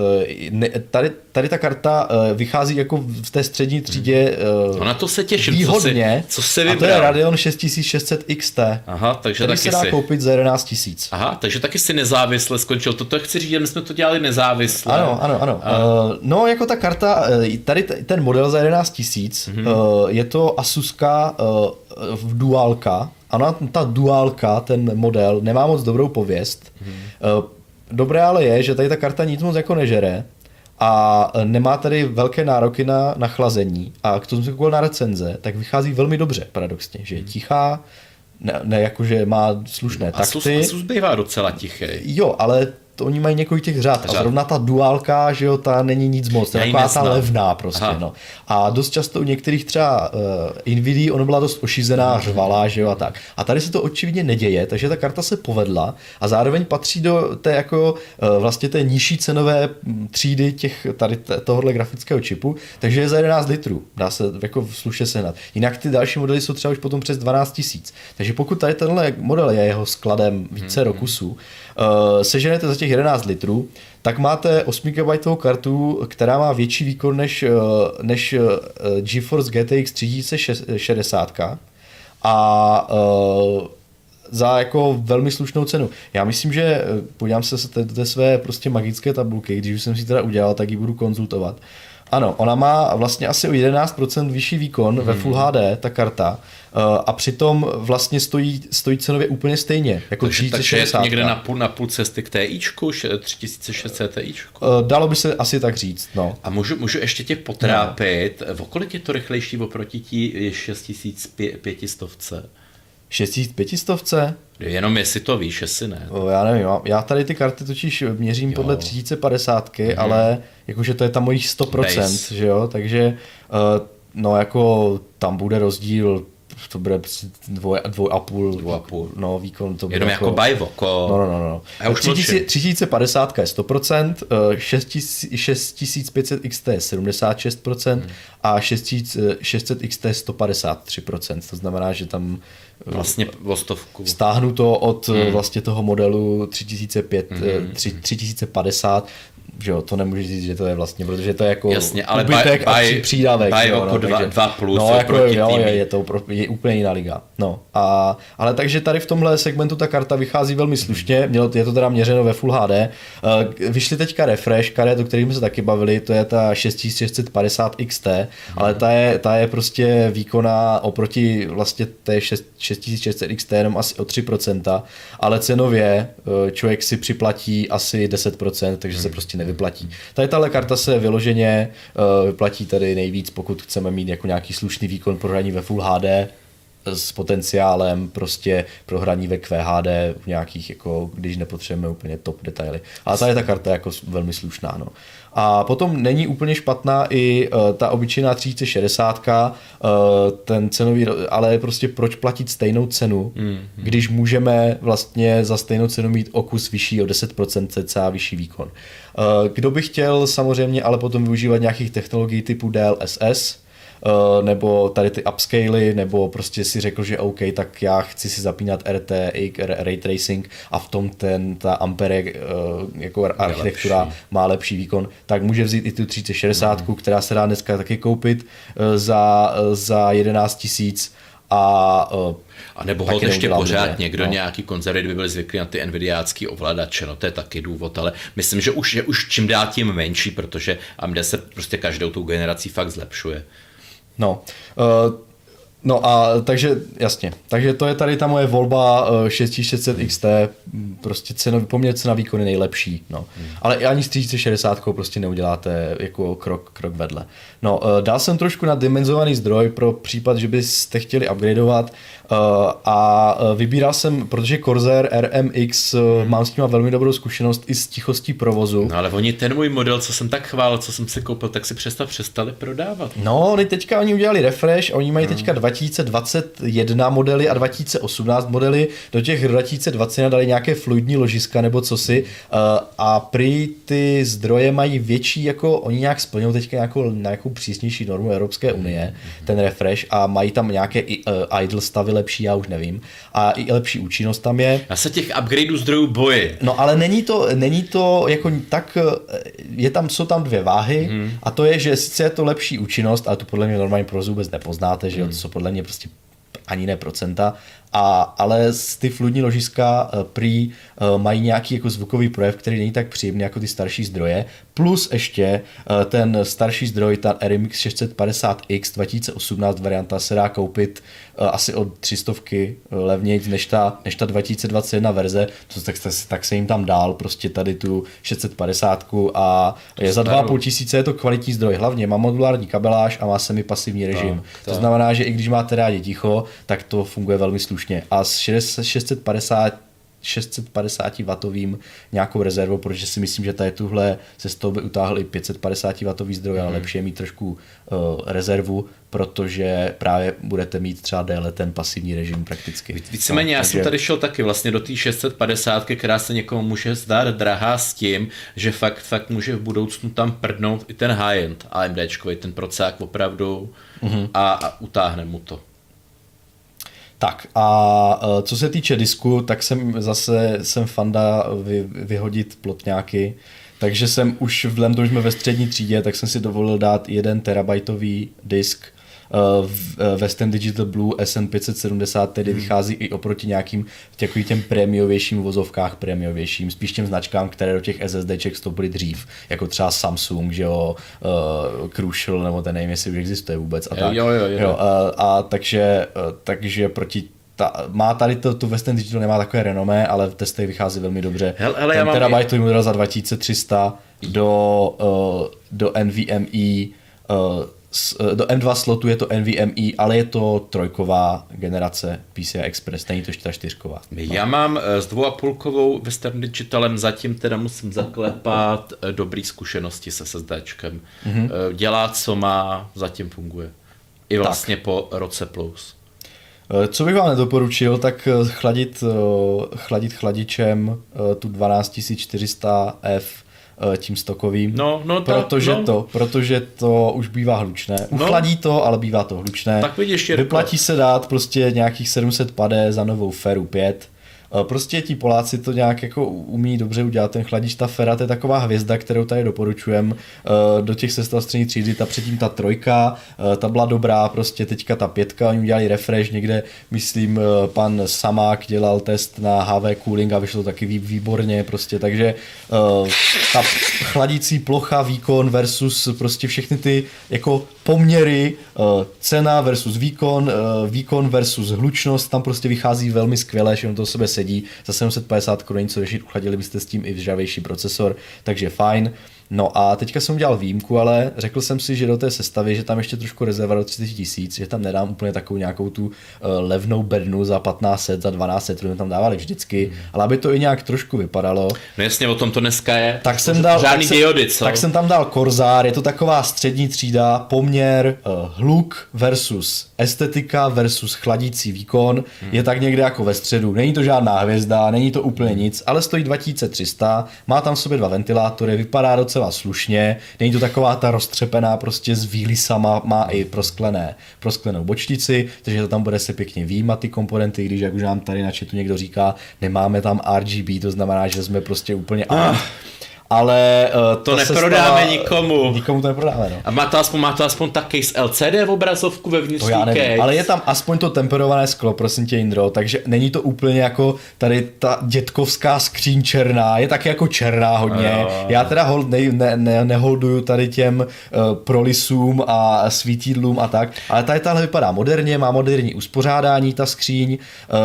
Eh, tady, tady ta karta eh, vychází jako v té střední třídě hmm. No na to se těším, výhodně, co, si, co se vybral? A to je Radeon 6600 XT, Aha, takže taky se dá si... koupit za 11 000. Aha, takže taky si nezávisle skončil. Toto chci říct, že my jsme to dělali nezávisle. Ano, ano, ano. A... Uh, no, jako ta karta, eh, tady ten model za 11 tisíc, mm-hmm. uh, je to Asuska uh, v duálka. Ano, ta duálka, ten model, nemá moc dobrou pověst. Mm-hmm. Uh, dobré ale je, že tady ta karta nic moc jako nežere a nemá tady velké nároky na, na chlazení. A k tomu jsem koukal na recenze, tak vychází velmi dobře, paradoxně, že je mhm. tichá, ne, ne jakože má slušné takty. Asus, Asus bývá docela tichý. Jo, ale to oni mají několik těch řád. A zrovna ta duálka, že jo, ta není nic moc. To je taková ta levná prostě, Aha. no. A dost často u některých třeba uh, Nvidia, ona byla dost ošizená, mm. řvalá, že jo, a tak. A tady se to očividně neděje, takže ta karta se povedla a zároveň patří do té jako uh, vlastně té nižší cenové třídy těch tady tohohle grafického čipu, takže je za 11 litrů. Dá se jako slušně sehnat. Jinak ty další modely jsou třeba už potom přes 12 tisíc. Takže pokud tady tenhle model je jeho skladem více mm. kusů, uh, seženete za těch těch 11 litrů, tak máte 8 GB kartu, která má větší výkon než, eh, než eh, GeForce GTX 3060 a za jako velmi slušnou cenu. Já myslím, že podívám se do té své prostě magické tabulky, když už jsem si teda udělal, tak ji budu konzultovat. Ano, ona má vlastně asi o 11% vyšší výkon hmm. ve Full HD, ta karta, a přitom vlastně stojí, stojí cenově úplně stejně. Jako takže, takže je někde na půl, na půl cesty k TIčku, 3600 TIčku? Dalo by se asi tak říct, no. A můžu, můžu ještě tě potrápit, no. kolik je to rychlejší oproti tí 6500? 6500? Jenom jestli to víš, jestli ne. O, já nevím, já tady ty karty totiž měřím jo. podle 3050, mm-hmm. ale jakože to je tam mojich 100%, Base. že jo, takže uh, no jako tam bude rozdíl to bude prostě dvoj, dvoj a půl, dvoj a půl. No, výkon to bude Jenom jako, jako bajvo. Jako... No, no, no. no. Já už 3050 je 100%, 6500 XT je 76% hmm. a 6600 XT je 153%. To znamená, že tam eh, vlastně o stovku. Stáhnu to od hmm. vlastně toho modelu 3005, hmm. 3050, že jo, to nemůžeš říct, že to je vlastně, protože to je jako Jasně, ale ubytek by, a přídavek. By jo, jako no, dva, takže, dva plus no, jako, jo, je, je, to pro, je úplně jiná liga. No, a, ale takže tady v tomhle segmentu ta karta vychází velmi slušně, mělo, je to teda měřeno ve Full HD. Uh, vyšly teďka refresh karet, o kterých jsme se taky bavili, to je ta 6650 XT, hmm. ale ta je, ta je prostě výkonná oproti vlastně té 6600 XT jenom asi o 3%, ale cenově uh, člověk si připlatí asi 10%, takže hmm. se prostě nevyplatí. Tady tahle karta se vyloženě uh, vyplatí tady nejvíc, pokud chceme mít jako nějaký slušný výkon pro hraní ve Full HD s potenciálem prostě pro hraní ve QHD v nějakých, jako, když nepotřebujeme úplně top detaily. Ale tady ta karta je jako velmi slušná. No. A potom není úplně špatná i uh, ta obyčejná 3060, uh, ten cenový, ale prostě proč platit stejnou cenu, mm, mm. když můžeme vlastně za stejnou cenu mít o kus vyšší o 10% cca vyšší výkon. Uh, kdo by chtěl samozřejmě ale potom využívat nějakých technologií typu DLSS, Eh, nebo tady ty upscaly, nebo prostě si řekl, že OK, tak já chci si zapínat RTX, Ray Tracing a v tom ten, ta Ampere eh, jako architektura lepší. má lepší výkon, tak může vzít i tu 3060, mm. která se dá dneska taky koupit eh, za, za 11 tisíc a a nebo ho ještě pořád dobře, někdo, no. nějaký konzervy, kdyby byli zvyklí na ty NVIDIácký ovladače, no to je taky důvod, ale myslím, že už, je už čím dál tím menší, protože AMD se prostě každou tou generací fakt zlepšuje. No, uh, No a takže jasně, takže to je tady ta moje volba 6600 eh, XT, prostě ceno, poměr cena výkon nejlepší, no. Hmm. Ale ani s 3060 prostě neuděláte jako krok, krok vedle. No, eh, dal jsem trošku na dimenzovaný zdroj pro případ, že byste chtěli upgradeovat a vybíral jsem, protože Corsair RMX hmm. mám s tím velmi dobrou zkušenost i s tichostí provozu. No ale oni ten můj model, co jsem tak chválil, co jsem si koupil, tak si přestav přestali prodávat. No, oni teďka oni udělali refresh, oni mají hmm. teďka 2021 modely a 2018 modely, do těch 2020 dali nějaké fluidní ložiska nebo cosi eh, a prý ty zdroje mají větší, jako oni nějak splňují teďka nějakou, nějakou přísnější normu Evropské unie, ten refresh a mají tam nějaké uh, idle stavy lepší, já už nevím, a i lepší účinnost tam je. Já se těch upgradeů zdrojů boji. No ale není to, není to jako tak, eh, je tam, jsou tam dvě váhy hmm. a to je, že sice je to lepší účinnost, ale to podle mě normální provoz vůbec nepoznáte, že jo, to jsou podle mě prostě ani ne procenta, a, ale ty fludní ložiska uh, prý uh, mají nějaký jako zvukový projev, který není tak příjemný jako ty starší zdroje, plus ještě ten starší zdroj, ta RMX 650X 2018 varianta se dá koupit asi od 300 levněji než ta, než ta 2021 verze, to, tak, tak se jim tam dál prostě tady tu 650 a je za 2,5 tisíce je to kvalitní zdroj, hlavně má modulární kabeláž a má semi pasivní režim. No, to. to znamená, že i když máte rádi ticho, tak to funguje velmi slušně a s 650 650 W nějakou rezervou, protože si myslím, že tady tuhle se z toho by utáhl i 550 W zdroj, ale mm. lepší je mít trošku uh, rezervu, protože právě budete mít třeba déle ten pasivní režim prakticky. Víceméně no, já takže... jsem tady šel taky vlastně do té 650, která se někomu může zdát drahá s tím, že fakt, fakt může v budoucnu tam prdnout i ten high-end AMDčkový, ten procák opravdu mm-hmm. a, a utáhne mu to. Tak a e, co se týče disku, tak jsem zase jsem fanda vy, vyhodit plotňáky, takže jsem už v že jsme ve střední třídě, tak jsem si dovolil dát jeden terabajtový disk Western Digital Blue SN570 tedy hmm. vychází i oproti nějakým takovým těm prémiovějším vozovkách, prémiovějším, spíš těm značkám, které do těch SSDček vstoupily dřív, jako třeba Samsung, že jo, uh, Crucial, nebo ten nevím, jestli už existuje vůbec. A, tak. Jo, jo, jo. jo a, a takže, uh, takže proti ta, má tady to, tu Western Digital nemá takové renomé, ale v testech vychází velmi dobře. Hele, hele, Ten terabajtový mám... model za 2300 do, uh, do NVMe uh, Eh, do M2 slotu je to NVMe, ale je to trojková generace PCI Express, není to ta čtyřková. Já mám eh, s dvouapůlkovou Western Digitalem zatím teda musím zaklepat eh, dobrý zkušenosti se SSDčkem. Mm-hmm. Dělá, co má, zatím funguje. I vlastně tak. po roce plus. Co bych vám nedoporučil, tak chladit, chladit chladičem tu 12400F Eh, tím stokovým. No, no, ta, protože no. to, protože to už bývá hlučné. No. Uchladí no. to, ale bývá to hlučné. Tak vidíš, Vyplatí se dát prostě nějakých 700 padé za novou Feru 5 Prostě ti Poláci to nějak jako umí dobře udělat. Ten chladič, ta Fera, to je taková hvězda, kterou tady doporučujem eh, do těch sestav střední třídy. Ta předtím ta trojka, eh, ta byla dobrá, prostě teďka ta pětka, oni udělali refresh někde, myslím, eh, pan Samák dělal test na HV cooling a vyšlo to taky výborně, prostě, takže ta chladící plocha, výkon versus prostě všechny ty jako poměry, cena versus výkon, výkon versus hlučnost, tam prostě vychází velmi skvěle, že to do sebe sedí za 750 korun něco řešit, uchladili byste s tím i vžavější procesor, takže fajn. No a teďka jsem udělal výjimku, ale řekl jsem si, že do té sestavy, že tam ještě trošku rezerva do 30 tisíc, že tam nedám úplně takovou nějakou tu uh, levnou bednu za 1500, za 1200, kterou tam dávali vždycky, mm. ale aby to i nějak trošku vypadalo. No jasně, o tom to dneska je. Tak jsem dal, tak diody, co? Tak jsem tam dal Korzár, je to taková střední třída, poměr uh, hluk versus estetika versus chladící výkon mm. je tak někde jako ve středu. Není to žádná hvězda, není to úplně nic, ale stojí 2300, má tam v sobě dva ventilátory, vypadá docela docela slušně, není to taková ta roztřepená prostě s výlisama, má i prosklené, prosklenou bočnici, takže to tam bude se pěkně výjímat ty komponenty, když jak už nám tady na chatu někdo říká, nemáme tam RGB, to znamená, že jsme prostě úplně... Ah ale uh, to, to neprodáme stala, nikomu. Nikomu to neprodáme, no. A má to aspoň, má to aspoň ta case LCD v obrazovku vevnitř to já nevím, case. ale je tam aspoň to temperované sklo, prosím tě Indro, takže není to úplně jako tady ta dětkovská skříň černá, je taky jako černá hodně. Jo. Já teda hold, ne, ne, ne, neholduju tady těm uh, prolisům a svítidlům a tak, ale tady tahle vypadá moderně, má moderní uspořádání ta skříň,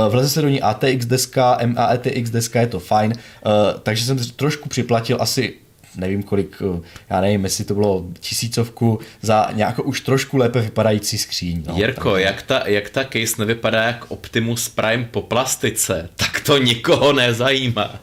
uh, vleze se do ní ATX deska, MATX deska, je to fajn, uh, takže jsem trošku připlatil asi nevím kolik, eh, já nevím, jestli to bylo tisícovku za nějakou už trošku lépe vypadající skříň. No, Jirko, tak... jak, ta, jak ta case nevypadá jak Optimus Prime po plastice, tak to nikoho nezajímá.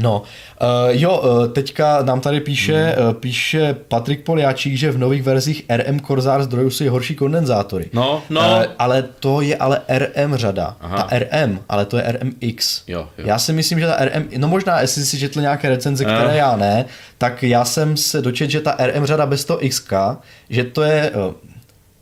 No, uh, jo, uh, teďka nám tady píše, hmm. uh, píše Patrik Poliáčík, že v nových verzích RM Corsair zdrojů jsou horší kondenzátory. No, no. Uh, ale to je ale RM řada. Aha. Ta RM, ale to je RMX. Jo, jo. Já si myslím, že ta RM, no možná, jestli si četl nějaké recenze, které uh. já ne, tak já jsem se dočet, že ta RM řada bez toho XK, že to je, uh,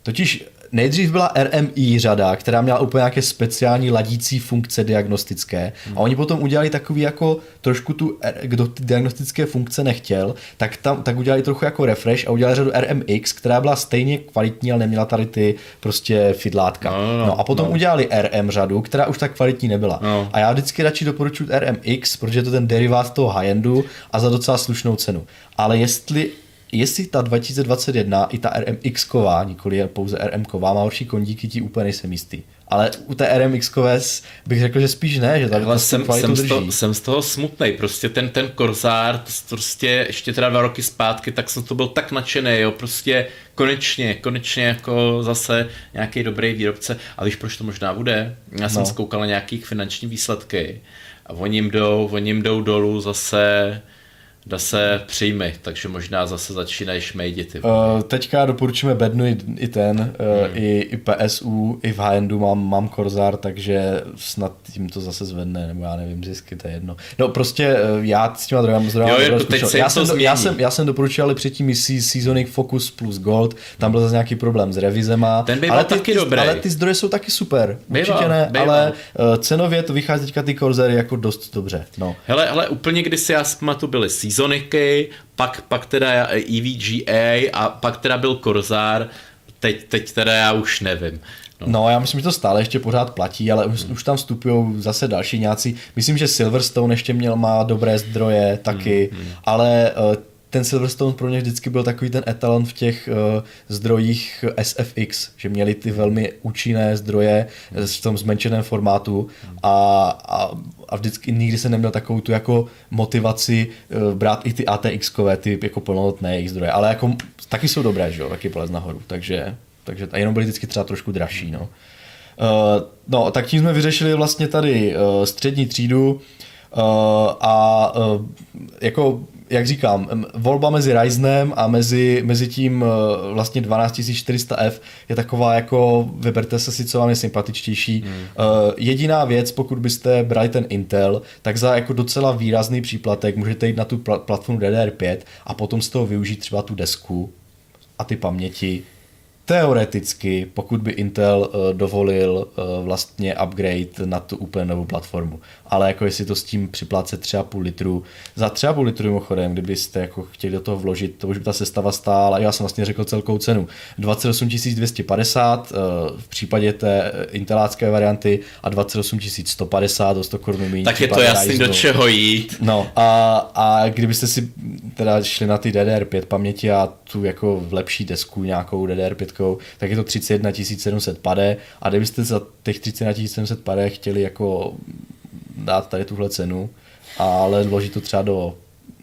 totiž nejdřív byla RMI řada, která měla úplně nějaké speciální ladící funkce diagnostické hmm. a oni potom udělali takový jako trošku tu, kdo ty diagnostické funkce nechtěl, tak tam tak udělali trochu jako refresh a udělali řadu RMX, která byla stejně kvalitní, ale neměla tady ty prostě fidlátka. No, no, no, no a potom no. udělali RM řadu, která už tak kvalitní nebyla. No. A já vždycky radši doporučuji RMX, protože je to ten derivát toho high-endu a za docela slušnou cenu. Ale jestli jestli ta 2021 i ta RMX ková, nikoli je pouze RM ková, má horší kondíky, ti úplně nejsem jistý. Ale u té RMX bych řekl, že spíš ne, že tady Ale jsem, jsem, z toho, jsem z toho smutný. Prostě ten, ten Corsair, prostě ještě teda dva roky zpátky, tak jsem to byl tak nadšený, jo, prostě konečně, konečně jako zase nějaký dobrý výrobce. A víš, proč to možná bude? Já jsem no. zkoukal na nějakých finanční výsledky a oni jim jdou, oni jim jdou dolů zase Dá se přijmy, takže možná zase začínají šmejdit. Uh, teďka doporučíme bednu i, i ten, uh, hmm. i, i PSU, i v high-endu mám, mám Korzár, takže snad tím to zase zvedne, nebo já nevím, zisky, to je jedno. No prostě uh, já s těma druhým zdrojem já, jsem, já, jsem, já jsem doporučil ale předtím i Seasonic Focus plus Gold, tam byl zase nějaký problém s revizema. Ten ale taky ty, dobrý. Ale ty zdroje jsou taky super, býval, určitě ne, býval. ale uh, cenově to vychází teďka ty Corsair jako dost dobře. No. Hele, hele, úplně kdysi já tu byli Seasonicy, pak, pak teda EVGA a pak teda byl Corsair, teď, teď teda já už nevím. No. no, já myslím, že to stále ještě pořád platí, ale už, hmm. už tam vstupují zase další nějací. Myslím, že Silverstone ještě měl, má dobré zdroje taky, hmm. ale uh, ten Silverstone pro mě vždycky byl takový ten etalon v těch uh, zdrojích SFX, že měli ty velmi účinné zdroje v tom zmenšeném formátu a, a, a vždycky nikdy jsem neměl takovou tu jako motivaci uh, brát i ty ATX-kové, ty jako plnohodnotné jejich zdroje, ale jako taky jsou dobré, že jo, taky polez nahoru, takže, takže a jenom byly vždycky třeba trošku dražší, no. Uh, no, tak tím jsme vyřešili vlastně tady uh, střední třídu uh, a uh, jako jak říkám, volba mezi Ryzenem a mezi, mezi tím eh, vlastně 12400F je taková jako vyberte se si, co vám je sympatičtější. Hmm. Uh, jediná věc, pokud byste brali ten Intel, tak za jako docela výrazný příplatek můžete jít na tu pl- platformu DDR5 a potom z toho využít třeba tu desku a ty paměti teoreticky, pokud by Intel uh, dovolil uh, vlastně upgrade na tu úplně novou platformu. Ale jako jestli to s tím připlácet 3,5 litru, za 3,5 litru mimochodem, kdybyste jako chtěli do toho vložit, to už by ta sestava stála, já jsem vlastně řekl celkou cenu, 28 250 uh, v případě té intelácké varianty a 28 150 do 100 korun méně. Tak je to jasný, do čeho jít. No a, a kdybyste si teda šli na ty DDR5 paměti a tu jako v lepší desku nějakou DDR5, tak je to 31 700 pade a kdybyste za těch 31 700 pade chtěli jako dát tady tuhle cenu, ale vložit to třeba do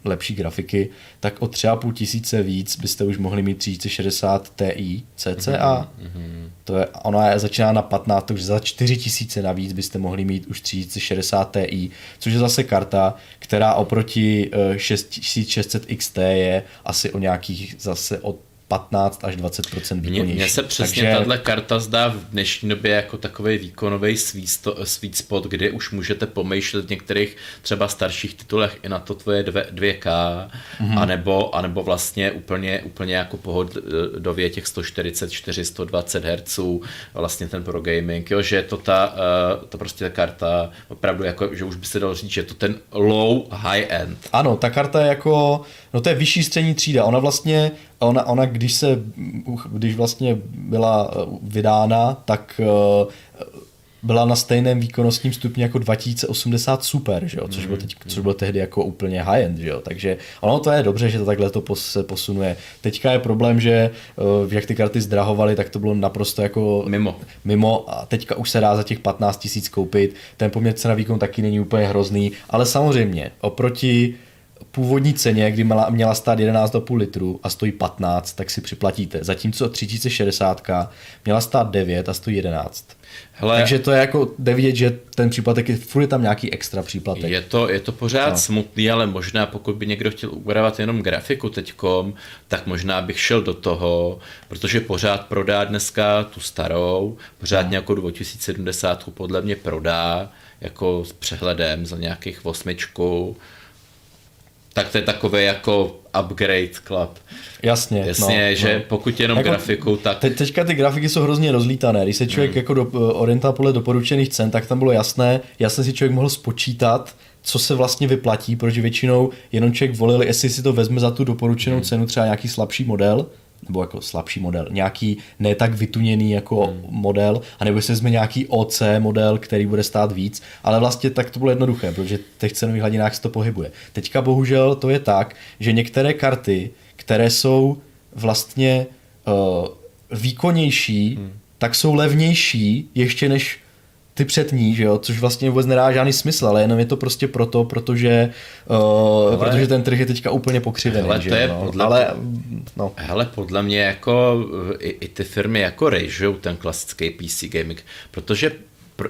lepší grafiky, tak o 3,5 tisíce víc byste už mohli mít 3060 Ti cca. Mm-hmm. To je, ona je, začíná na 15, takže za 4 tisíce navíc byste mohli mít už 3060 Ti, což je zase karta, která oproti 6600 eh, XT je asi o nějakých zase o 15 až 20 výkonnější. Mně se přesně Takže... tahle karta zdá v dnešní době jako takový výkonový sweet spot, kde už můžete pomýšlet v některých třeba starších titulech i na to tvoje 2K, mm-hmm. anebo, anebo vlastně úplně, úplně jako pohodově těch 144, 120 Hz, vlastně ten pro gaming, jo, že je to ta, uh, to prostě ta karta opravdu jako, že už by se dalo říct, že je to ten low high end. Ano, ta karta je jako, no to je vyšší střední třída, ona vlastně ona, ona když se, když vlastně byla eh, vydána, tak eh, byla na stejném výkonnostním stupni jako 2080 Super, že jo? Což, bylo teď, což bylo tehdy jako úplně high-end, že jo? takže ono to je dobře, že to takhle to se posunuje. Teďka je problém, že eh, jak ty karty zdrahovaly, tak to bylo naprosto jako mimo. mimo a teďka už se dá za těch 15 tisíc koupit, ten poměr cena výkon taky není úplně hrozný, ale samozřejmě oproti původní ceně, kdy měla, měla stát 11,5 litru a stojí 15, tak si připlatíte. Zatímco 3060 měla stát 9 a stojí 11. Hele, Takže to je jako, jde vidět, že ten příplatek je, furt je tam nějaký extra příplatek. Je to, je to pořád no. smutný, ale možná pokud by někdo chtěl upravovat jenom grafiku teďkom, tak možná bych šel do toho, protože pořád prodá dneska tu starou, pořád no. nějakou 2070 podle mě prodá, jako s přehledem za nějakých osmičku, tak to je takový jako upgrade club. Jasně. Jasně, no, že no. pokud jenom jako, grafiku, tak... Te, teďka ty grafiky jsou hrozně rozlítané. Když se člověk hmm. jako do, orientoval podle doporučených cen, tak tam bylo jasné, jasně si člověk mohl spočítat, co se vlastně vyplatí, protože většinou jenom člověk volil, jestli si to vezme za tu doporučenou hmm. cenu třeba nějaký slabší model, nebo jako slabší model, nějaký ne tak vytuněný jako hmm. model, anebo si vezme nějaký OC model, který bude stát víc, ale vlastně tak to bylo jednoduché, protože v těch cenových hladinách se to pohybuje. Teďka bohužel to je tak, že některé karty, které jsou vlastně uh, výkonnější, hmm. tak jsou levnější ještě než ty před ní, že jo? což vlastně vůbec nedá žádný smysl, ale jenom je to prostě proto, protože, uh, ale, protože ten trh je teďka úplně pokřivený. Hele, že, to je no? podle, ale, no. hele, podle mě jako i, i ty firmy jako rejžou ten klasický PC gaming, protože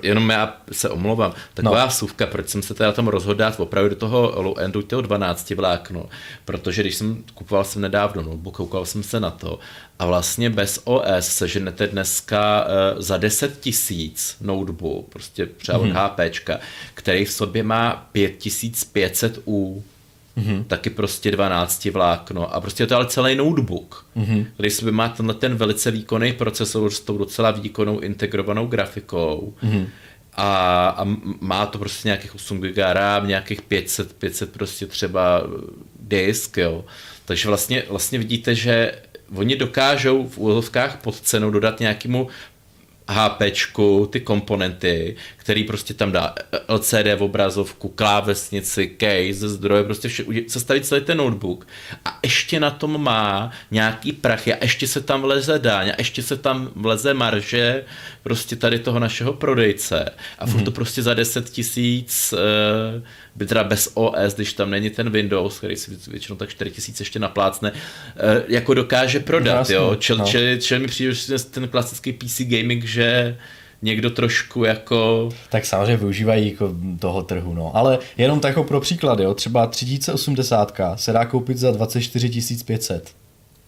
jenom já se omlouvám, taková no. suvka, proč jsem se teda tam rozhodl dát opravdu do toho low endu toho 12 vlákno, protože když jsem kupoval jsem nedávno notebook, koukal jsem se na to a vlastně bez OS seženete dneska uh, za 10 tisíc notebook, prostě třeba mm-hmm. HPčka, který v sobě má 5500 U mm-hmm. taky prostě 12 vlákno a prostě je to ale celý notebook, mm-hmm. když si má tenhle ten velice výkonný procesor s tou docela výkonnou integrovanou grafikou mm-hmm. a, a má to prostě nějakých 8 GB RAM, nějakých 500, 500 prostě třeba disk, jo. Takže vlastně, vlastně vidíte, že oni dokážou v úlovkách pod cenou dodat nějakému HPčku, ty komponenty, který prostě tam dá LCD v obrazovku, klávesnici, case, zdroje, prostě vše, sestavit celý ten notebook a ještě na tom má nějaký prachy a ještě se tam vleze dáň a ještě se tam vleze marže prostě tady toho našeho prodejce a furt mm-hmm. to prostě za 10 tisíc uh, by teda bez OS, když tam není ten Windows, který si většinou tak 4000 ještě naplácne, eh, jako dokáže prodat, Jasně, jo. Čel, no. čel, čel mi přijde ten klasický PC gaming, že někdo trošku jako... Tak samozřejmě využívají jako toho trhu, no. Ale jenom tak jako pro příklad, jo, třeba 3080 se dá koupit za 24 500.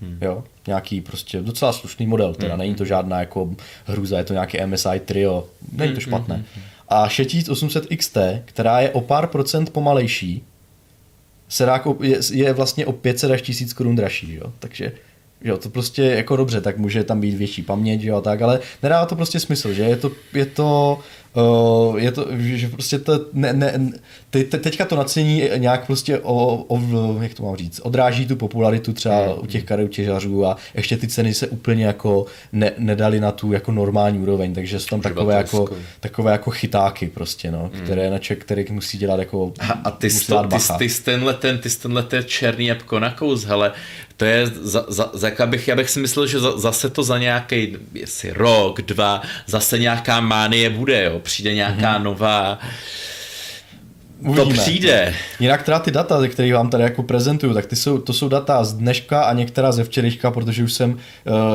Hmm. Jo, nějaký prostě docela slušný model, teda hmm. není to žádná jako hruza, je to nějaký MSI Trio, není to hmm, špatné. Hmm. Hmm. A 6800 XT, která je o pár procent pomalejší, se dá koup, je, je vlastně o 500 až 1000 korun dražší, jo? takže jo, to prostě jako dobře, tak může tam být větší paměť, jo, tak, ale nedává to prostě smysl, že je to, je to Uh, je to, že prostě to, ne, ne, te, te, teďka to nacení nějak prostě o, o, jak to mám říct, odráží tu popularitu třeba mm. u těch karet těžařů a ještě ty ceny se úplně jako ne, nedali na tu jako normální úroveň, takže jsou tam takové jako, takové jako chytáky prostě, no, mm. které na člověk, který musí dělat jako A, a ty, sto, ty, ty, ty, tenhle ten, ty tenhle ten černý jabko na kous, hele, to je, za, za, za, já, bych, já bych si myslel, že za, zase to za nějaký, jestli rok, dva, zase nějaká mánie bude, jo, přijde nějaká mm-hmm. nová Uvidíme. To přijde. Jinak teda ty data, které vám tady jako prezentuju, tak ty jsou, to jsou data z dneška a některá ze včerejška, protože už jsem uh,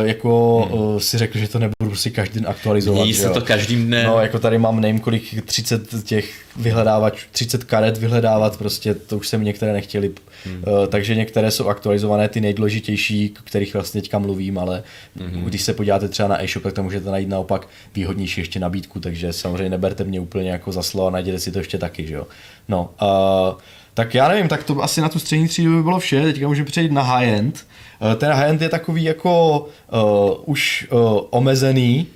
jako hmm. uh, si řekl, že to nebudu prostě každý den aktualizovat. Mění se to každým dnem. No, jako tady mám nevím kolik, 30 těch vyhledávač, 30 karet vyhledávat, prostě to už jsem některé nechtěli. Hmm. Uh, takže některé jsou aktualizované, ty nejdůležitější, o kterých vlastně teďka mluvím, ale hmm. když se podíváte třeba na e-shop, tak tam můžete najít naopak výhodnější ještě nabídku, takže samozřejmě neberte mě úplně jako za slovo a najděte si to ještě taky, že jo. No, uh, tak já nevím, tak to asi na tu střední třídu by bylo vše, teďka můžeme přejít na high-end. Uh, ten high-end je takový jako uh, už uh, omezený,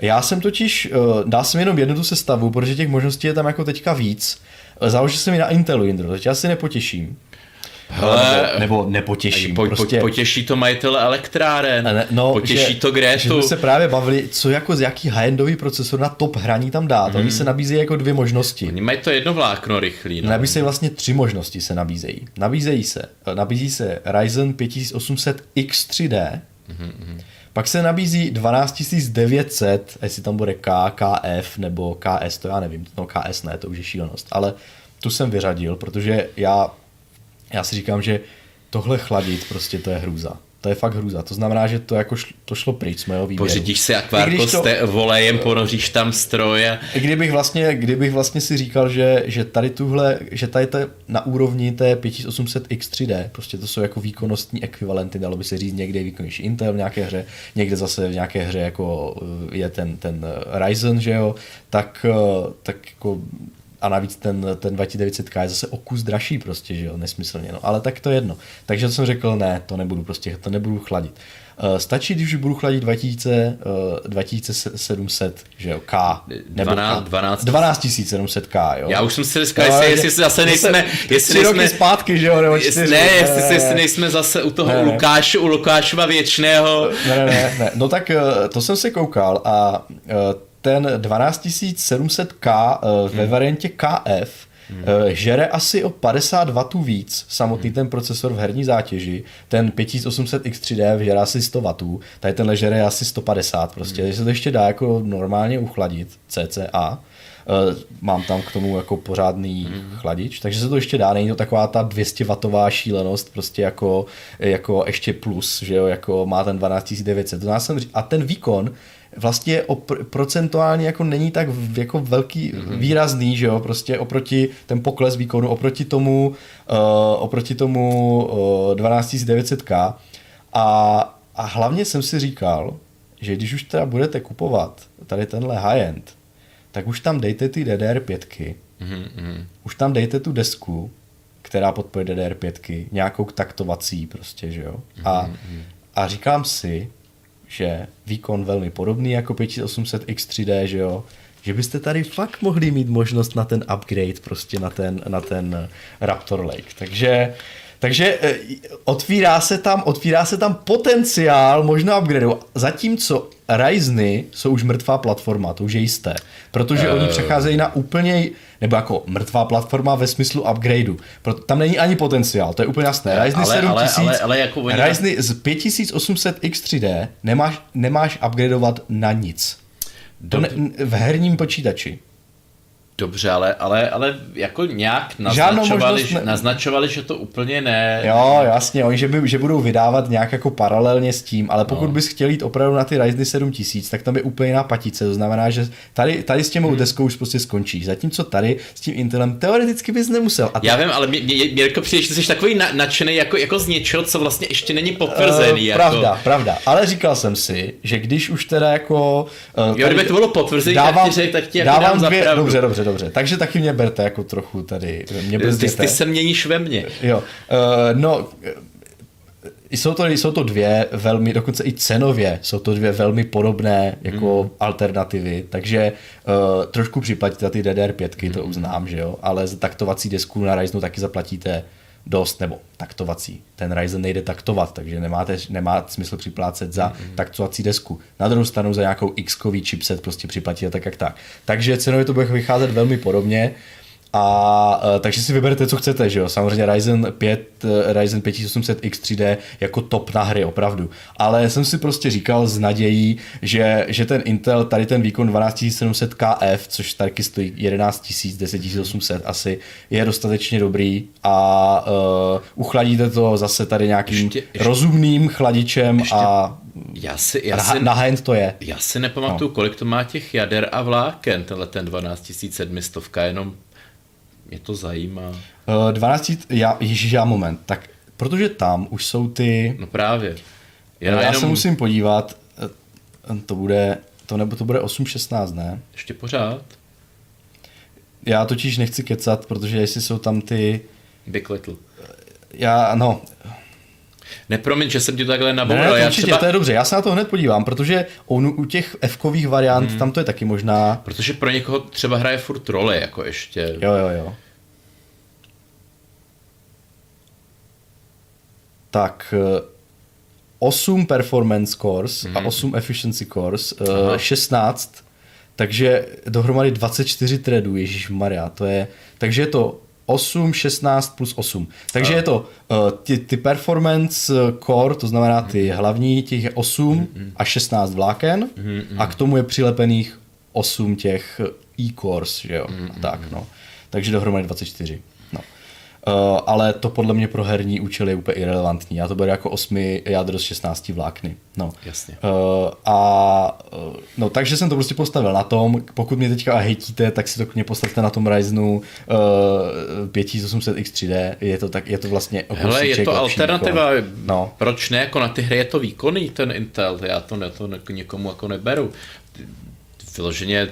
já jsem totiž, uh, dal jsem jenom jednu tu sestavu, protože těch možností je tam jako teďka víc. Založil jsem ji na Intelu Indro, takže já si nepotěším. Hele, nebo, nebo nepotěší. Po, prostě. Potěší to majitele elektráren, ne, no, potěší že, to Grétu. Že jsme se právě bavili, co jako z jaký high-endový procesor na top hraní tam dát. Mm. Oni se nabízejí jako dvě možnosti. Oni mají to jedno vlákno rychlý. No. Nabízejí vlastně tři možnosti se nabízejí. Nabízejí se, nabízí se Ryzen 5800 X3D, mm-hmm. Pak se nabízí 12900, jestli tam bude K, KF nebo KS, to já nevím, no KS ne, to už je šílenost, ale tu jsem vyřadil, protože já já si říkám, že tohle chladit prostě to je hrůza. To je fakt hrůza. To znamená, že to jako šlo, to šlo pryč z mého výběru. Pořídíš si akvárko to, s volejem, ponoříš tam stroje. I kdybych vlastně, kdybych vlastně si říkal, že, že tady tuhle, že tady to na úrovni té 5800 X3D, prostě to jsou jako výkonnostní ekvivalenty, dalo by se říct, někde je výkonnější Intel v nějaké hře, někde zase v nějaké hře jako je ten, ten Ryzen, že jo, tak, tak jako a navíc ten, ten 2900K je zase o kus dražší prostě, že jo, nesmyslně, no, ale tak to je jedno. Takže jsem řekl, ne, to nebudu prostě, to nebudu chladit. Uh, stačí, když budu chladit 2000, uh, 2700, že jo, K. Nebo 12, 12, 12 700K, jo. Já už jsem si říkal, jestli, jestli zase nejsme... Jestli nejsme, zpátky, že jo, nebo čtyři. Ne, jestli, ne, jestli nejsme zase u toho ne, Lukáše, u Lukášova věčného. Ne, ne, ne, ne. No tak uh, to jsem se koukal a uh, ten 12700K uh, ve hmm. variantě KF hmm. uh, žere asi o 50 W víc samotný hmm. ten procesor v herní zátěži. Ten 5800 X3D žere asi 100 W, tady tenhle žere asi 150 prostě, hmm. se to ještě dá jako normálně uchladit, CCA. Uh, mám tam k tomu jako pořádný mm. chladič, takže se to ještě dá, není to taková ta 200 watová šílenost, prostě jako, jako ještě plus, že jo, jako má ten 12900. To jsem. A ten výkon vlastně opr- procentuálně jako není tak jako velký, mm-hmm. výrazný, že jo, prostě oproti ten pokles výkonu, oproti tomu, uh, oproti tomu uh, 12900K a, a hlavně jsem si říkal, že když už teda budete kupovat tady tenhle high-end, tak už tam dejte ty DDR5, mm-hmm. už tam dejte tu desku, která podporuje DDR5, nějakou taktovací prostě, že jo. A, mm-hmm. a říkám si, že výkon velmi podobný jako 5800 X3D, že jo, že byste tady fakt mohli mít možnost na ten upgrade, prostě na ten, na ten Raptor Lake. Takže takže eh, otvírá se tam, otvírá se tam potenciál možná upgrade. Zatímco Ryzeny jsou už mrtvá platforma, to už je jisté. Protože uh... oni přecházejí na úplně, nebo jako mrtvá platforma ve smyslu upgradeu. Tam není ani potenciál, to je úplně jasné. Ryzeny ale, 7000, ale, ale, ale jako oni... Ryzeny z 5800 X3D nemáš, nemáš upgradeovat na nic. To ne, v herním počítači. Dobře, ale, ale, ale jako nějak naznačovali, že, ne... naznačovali, že to úplně ne. Jo, jasně, oni, že, by, že budou vydávat nějak jako paralelně s tím, ale pokud no. bys chtěl jít opravdu na ty Ryzen 7000, tak tam je úplně jiná patice, to znamená, že tady, tady s těmou hmm. deskou už prostě skončíš, zatímco tady s tím Intelem teoreticky bys nemusel. A Já vím, ale mě, mě, mě jako přijde, že jsi takový na, nadšený jako, jako z něčeho, co vlastně ještě není potvrzený. Uh, jako. Pravda, pravda, ale říkal jsem si, že když už teda jako... Uh, jo, kdyby to bylo potvrzený, dávám, tak ti, řek, tak ti dávám jako dám dvě, dobře, dobře, dobře. Takže taky mě berte jako trochu tady. Mě ty, ty se měníš ve mně. Jo. Uh, no, jsou to, jsou to dvě velmi, dokonce i cenově, jsou to dvě velmi podobné jako mm. alternativy, takže uh, trošku připlatíte ty DDR5, mm. to uznám, že jo, ale za taktovací desku na Ryzenu taky zaplatíte dost, nebo taktovací. Ten Ryzen nejde taktovat, takže nemáte, nemá smysl připlácet za mm-hmm. taktovací desku. Na druhou stranu za nějakou x chipset prostě připlatíte tak jak tak. Takže cenově to bude vycházet velmi podobně. A uh, takže si vyberete, co chcete, že jo. Samozřejmě Ryzen 5 Ryzen 5800 X3D jako top na hry, opravdu. Ale jsem si prostě říkal s nadějí, že, že ten Intel, tady ten výkon 12700 KF, což taky stojí 11 000, 10 800 asi, je dostatečně dobrý a uh, uchladíte to zase tady nějakým ještě, ještě, rozumným chladičem ještě, a já si, já na, si, na hand to je. Já si nepamatuju, no. kolik to má těch jader a vláken, tenhle ten 12700, jenom mě to zajímá. Uh, 12, já, ježiš, já moment, tak protože tam už jsou ty... No právě. Já, já jenom... se musím podívat, eh, to bude, to nebo to bude 8.16, ne? Ještě pořád. Já totiž nechci kecat, protože jestli jsou tam ty... Big Little. Já, no, Nepromiň, že jsem ti takhle naboural. Ne, ne, určitě, třeba... to je dobře, já se na to hned podívám, protože u, u těch f variant hmm. tam to je taky možná. Protože pro někoho třeba hraje furt roli, jako ještě. Jo, jo, jo. Tak, 8 eh, performance cores hmm. a 8 efficiency cores, eh, Aha. 16, takže dohromady 24 threadů, Ježíš Maria, to je, takže je to 8, 16 plus 8. Takže a. je to uh, ty, ty performance core, to znamená ty mm. hlavní, těch je 8 mm. a 16 vláken mm. a k tomu je přilepených 8 těch e-cores, že jo, mm. tak no. Takže dohromady 24. Uh, ale to podle mě pro herní účely je úplně irrelevantní. Já to beru jako 8 jádro z 16 vlákny. No. Jasně. Uh, a uh, no, takže jsem to prostě postavil na tom. Pokud mě teďka hejtíte, tak si to mě postavte na tom Ryzenu uh, 5800 X3D. Je to, tak, je to vlastně Hele, je to alternativa. No. Proč ne? Jako na ty hry je to výkonný ten Intel. Já to, ne, to někomu jako neberu. Vyloženě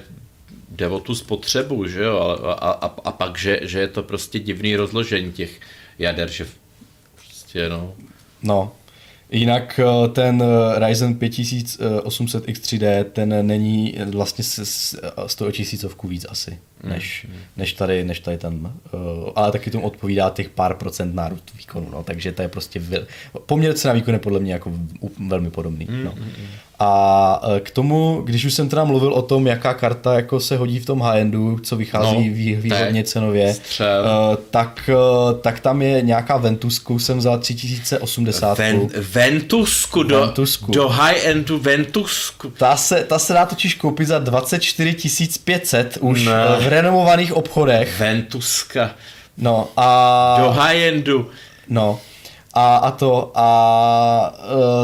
jde o tu spotřebu, že jo, a, a, a, a pak, že, že je to prostě divný rozložení těch jader, že prostě, no. No, Jinak eh, ten eh, Ryzen 5800 X3D, ten není vlastně z toho tisícovku víc asi, hmm, než, mm. než, tady, než tady ten, eh, ale taky tomu odpovídá těch pár procent nárůst výkonu, no, takže to je prostě, poměr cena výkon je podle mě jako velmi podobný. Mm, no. A e, k tomu, když už jsem teda mluvil o tom, jaká karta jako se hodí v tom high-endu, co vychází no, výhodně cenově, střel. E, tak, e, tak tam je nějaká Ventusku, jsem vzal 3080. Ven, Ventusku, do, Ventusku. do high-endu Ventusku. Ta se, ta se dá totiž koupit za 24 500 už no. v renomovaných obchodech. Ventuska. No a... Do high-endu. No a, a to a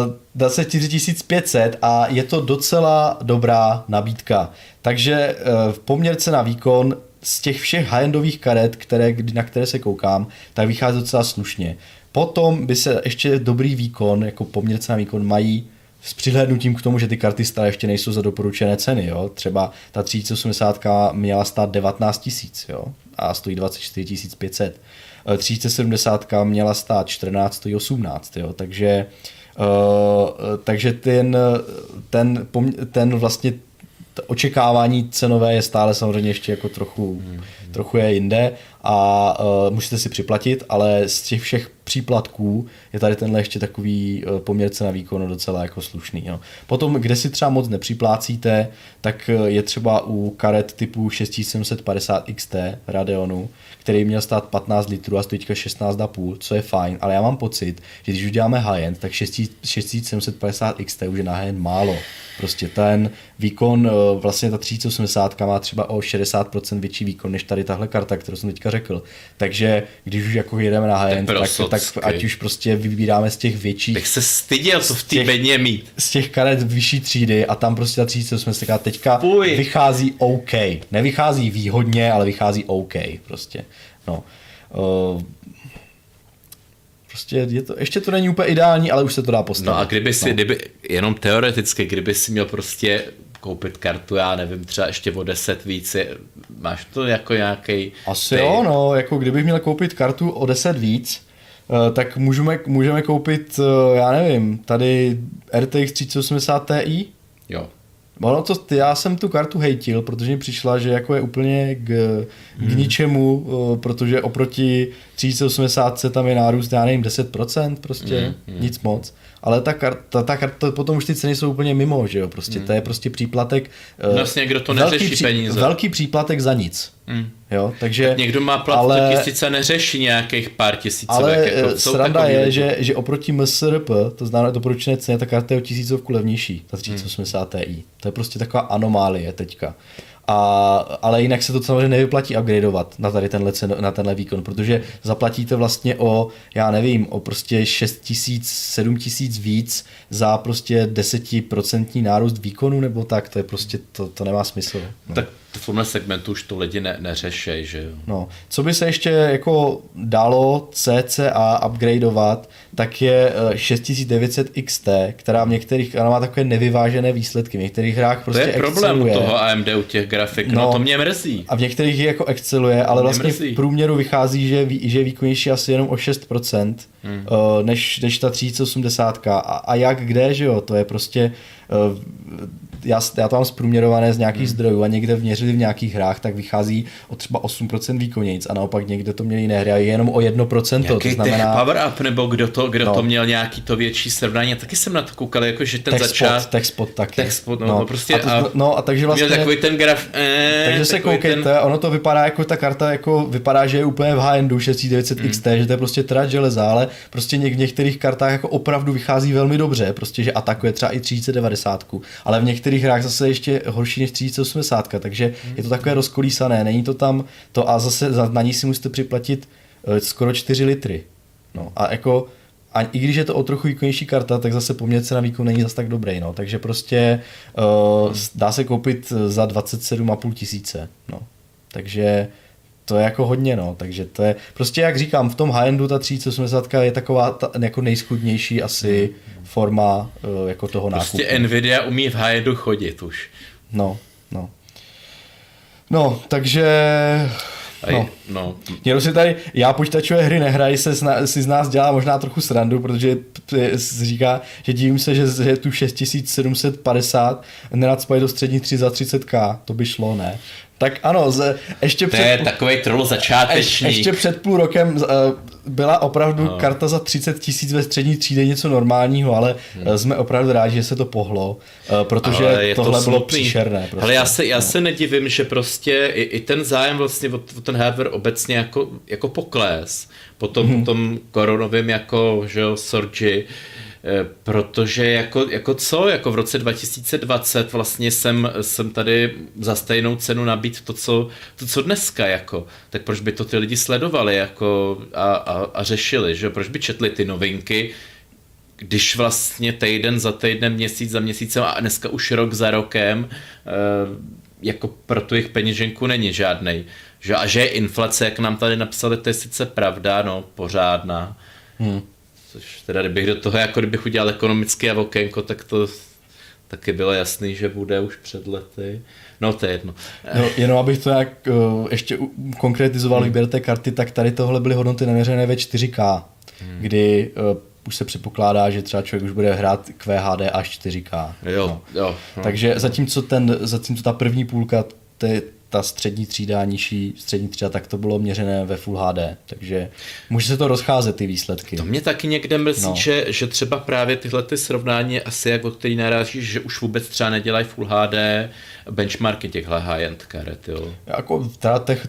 uh, dá se 4500 a je to docela dobrá nabídka. Takže uh, v poměrce na výkon z těch všech high-endových karet, které, na které se koukám, tak vychází docela slušně. Potom by se ještě dobrý výkon, jako poměrce na výkon, mají s přihlédnutím k tomu, že ty karty stále ještě nejsou za doporučené ceny. Jo? Třeba ta 3080 měla stát 19 000 jo? a stojí 24 500. 3070 měla stát 14 18, jo, takže Uh, takže ten, ten, ten vlastně očekávání cenové je stále samozřejmě ještě jako trochu, hmm. trochu je jinde a uh, musíte si připlatit, ale z těch všech příplatků je tady tenhle ještě takový uh, poměr cena výkonu docela jako slušný. No. Potom, kde si třeba moc nepřiplácíte, tak je třeba u karet typu 6750 XT Radeonu, který měl stát 15 litrů a stojí 16,5, co je fajn, ale já mám pocit, že když už high-end, tak 6750 XT už je na high-end málo. Prostě ten výkon, eh, vlastně ta 3080 má třeba o 60% větší výkon než tady tahle karta, kterou jsem teďka řekl. Takže když už jako jedeme na high-end, tak, tak ať už prostě vybíráme z těch větších. Tak se styděl, co v té bedně mít. Z těch karet vyšší třídy a tam prostě ta 3080 teďka Fuj. vychází OK. Nevychází výhodně, ale vychází OK prostě. No. Uh, prostě je to, ještě to není úplně ideální, ale už se to dá postavit. No a kdyby si, no. kdyby, jenom teoreticky, kdyby si měl prostě koupit kartu, já nevím, třeba ještě o 10 víc, máš to jako nějaký. Asi ty... jo, no, jako kdybych měl koupit kartu o 10 víc, eh, tak můžeme, můžeme koupit, eh, já nevím, tady RTX 3080 Ti. Jo. Ono to, já jsem tu kartu hejtil, protože mi přišla, že jako je úplně k, hmm. k ničemu, protože oproti 3080 tam je nárůst, já nevím, 10% prostě, hmm. Hmm. nic moc. Ale ta karta, ta karta, potom už ty ceny jsou úplně mimo, že jo, prostě hmm. to je prostě příplatek. Eh, vlastně kdo to neřeší velký, peníze. Velký příplatek za nic. Hmm. Jo, takže, tak někdo má plat, ale, taky sice neřeší nějakých pár tisícovek. Ale jako, sranda je, že, že oproti MSRP, to znamená doporučené ceny, ta karta je o tisícovku levnější, ta 3080 hmm. Ti. To je prostě taková anomálie teďka. A, ale jinak se to samozřejmě nevyplatí upgradeovat na tady tenhle, cen, na tenhle výkon, protože zaplatíte vlastně o, já nevím, o prostě 6 tisíc, 7 tisíc víc za prostě 10% nárůst výkonu nebo tak, to je prostě, to, to nemá smysl. No. Tak v tomhle segmentu už to lidi ne, neřešej, že jo. No, co by se ještě jako dalo CCA upgradeovat, tak je 6900 eh, XT, která v některých, ona má takové nevyvážené výsledky, v některých hrách prostě To je problém u toho AMD u těch grafik, no, no to mě mrzí. A v některých jako exceluje, ale vlastně mrzí. v průměru vychází, že, že je výkonnější asi jenom o 6%, hmm. uh, než, než ta 3080. A, a jak kde, že jo, to je prostě uh, já, já to mám zprůměrované z nějakých hmm. zdrojů a někde měřili v nějakých hrách, tak vychází o třeba 8% výkonnějc a naopak někde to měli jiné hry a jenom o 1%. Jaký to znamená... power up nebo kdo to, kdo no. to měl nějaký to větší srovnání, taky jsem na to koukal, jako že ten začát... Techspot taky. Techspot, no, no. no prostě a, to, a, no a takže vlastně... Měl takový ten graf... Eh, takže se koukejte, ten... ono to vypadá jako ta karta, jako vypadá, že je úplně v high-endu 6900 hmm. XT, že to je prostě trať železa, ale prostě něk, v některých kartách jako opravdu vychází velmi dobře, prostě že atakuje třeba i 3090, ale v některých hrách zase ještě horší než 3080, takže je to takové rozkolísané, není to tam to a zase na ní si musíte připlatit eh, skoro 4 litry. No a jako a i když je to o trochu výkonnější karta, tak zase poměr na výkon není zase tak dobrý, no. Takže prostě uh, dá se koupit za 27,5 tisíce, no. Takže to je jako hodně, no, takže to je, prostě jak říkám, v tom high-endu ta 3080 je taková ta, jako nejskudnější asi forma uh, jako toho prostě nákupu. Prostě Nvidia umí v high-endu chodit už. No, no. No, takže... No. no. Někdo si tady, já počítačové hry nehrají, se si z nás dělá možná trochu srandu, protože říká, že divím se, že, že tu 6750 nenacpají do střední 3 za 30k, to by šlo, ne? Tak ano, z, ještě to před... je takový troll začátečník. Ještě před půl rokem uh, byla opravdu no. karta za 30 tisíc ve střední třídě něco normálního, ale hmm. jsme opravdu rádi, že se to pohlo, uh, protože tohle to bylo příšerné. Prostě. Ale já se, já se nedivím, že prostě i, i ten zájem vlastně o, o ten hardware obecně jako, jako pokles po tom, hmm. tom koronovém jako, že jo, Sorgi, Eh, protože jako, jako co, jako v roce 2020 vlastně jsem, jsem tady za stejnou cenu nabít to co, to, co dneska, jako, tak proč by to ty lidi sledovali jako a, a, a řešili, že proč by četli ty novinky, když vlastně týden za týdnem, měsíc za měsícem a dneska už rok za rokem eh, jako pro tu jejich peněženku není žádnej. Že, a že je inflace, jak nám tady napsali, to je sice pravda, no, pořádná. Hmm. Což teda, kdybych do toho, jako kdybych udělal ekonomické okénko, tak to taky bylo jasný, že bude už před lety. No to je jedno. No, jenom abych to jak uh, ještě konkretizoval, hmm. berete karty, tak tady tohle byly hodnoty naměřené ve 4K, hmm. kdy uh, už se předpokládá, že třeba člověk už bude hrát QHD až 4K. Jo, no. jo. No. Takže zatímco, ten, zatímco ta první půlka ta střední třída, nižší střední třída, tak to bylo měřené ve Full HD, takže může se to rozcházet ty výsledky. To mě taky někde mrzí, no. že, že třeba právě tyhle ty srovnání asi jako který narážíš, že už vůbec třeba nedělají Full HD benchmarky těchhle high-end karet, jo. Jako teda těch,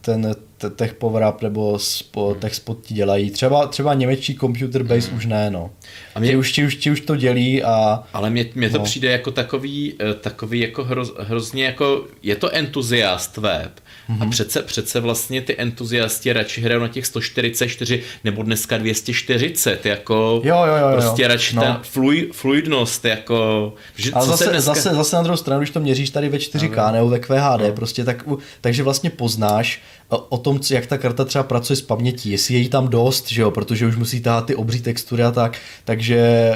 ten Tech Power Up nebo spo, hmm. Tech Spot ti dělají. Třeba, třeba němečí Computer Base hmm. už ne, no. A mě, ti, už, ti, už, ti už to dělí a... Ale mě, mě to no. přijde jako takový, eh, takový jako hroz, hrozně jako, je to entuziast web, Mm-hmm. A přece, přece vlastně ty entuziasti radši hrajou na těch 144 nebo dneska 240, jako jo, jo, jo, prostě jo. radši no. ta fluid, fluidnost, jako... Že, Ale zase, dneska... zase, zase na druhou stranu, když to měříš tady ve 4K no, nebo ve QHD, no. prostě tak, takže vlastně poznáš o, o tom, jak ta karta třeba pracuje s pamětí, jestli je jí tam dost, že jo, protože už musí tahat ty obří textury a tak, takže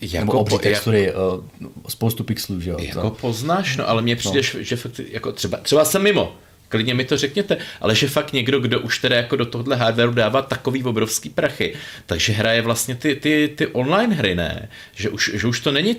jako nebo obří po, textury, jako, spoustu pixelů, že jo. Jako to. poznáš, no ale mně přijde, no. že fakt, jako třeba, třeba jsem mimo, klidně mi to řekněte, ale že fakt někdo, kdo už teda jako do tohohle hardwareu dává takový obrovský prachy, takže hraje vlastně ty, ty, ty online hry, ne? Že už, že už to není,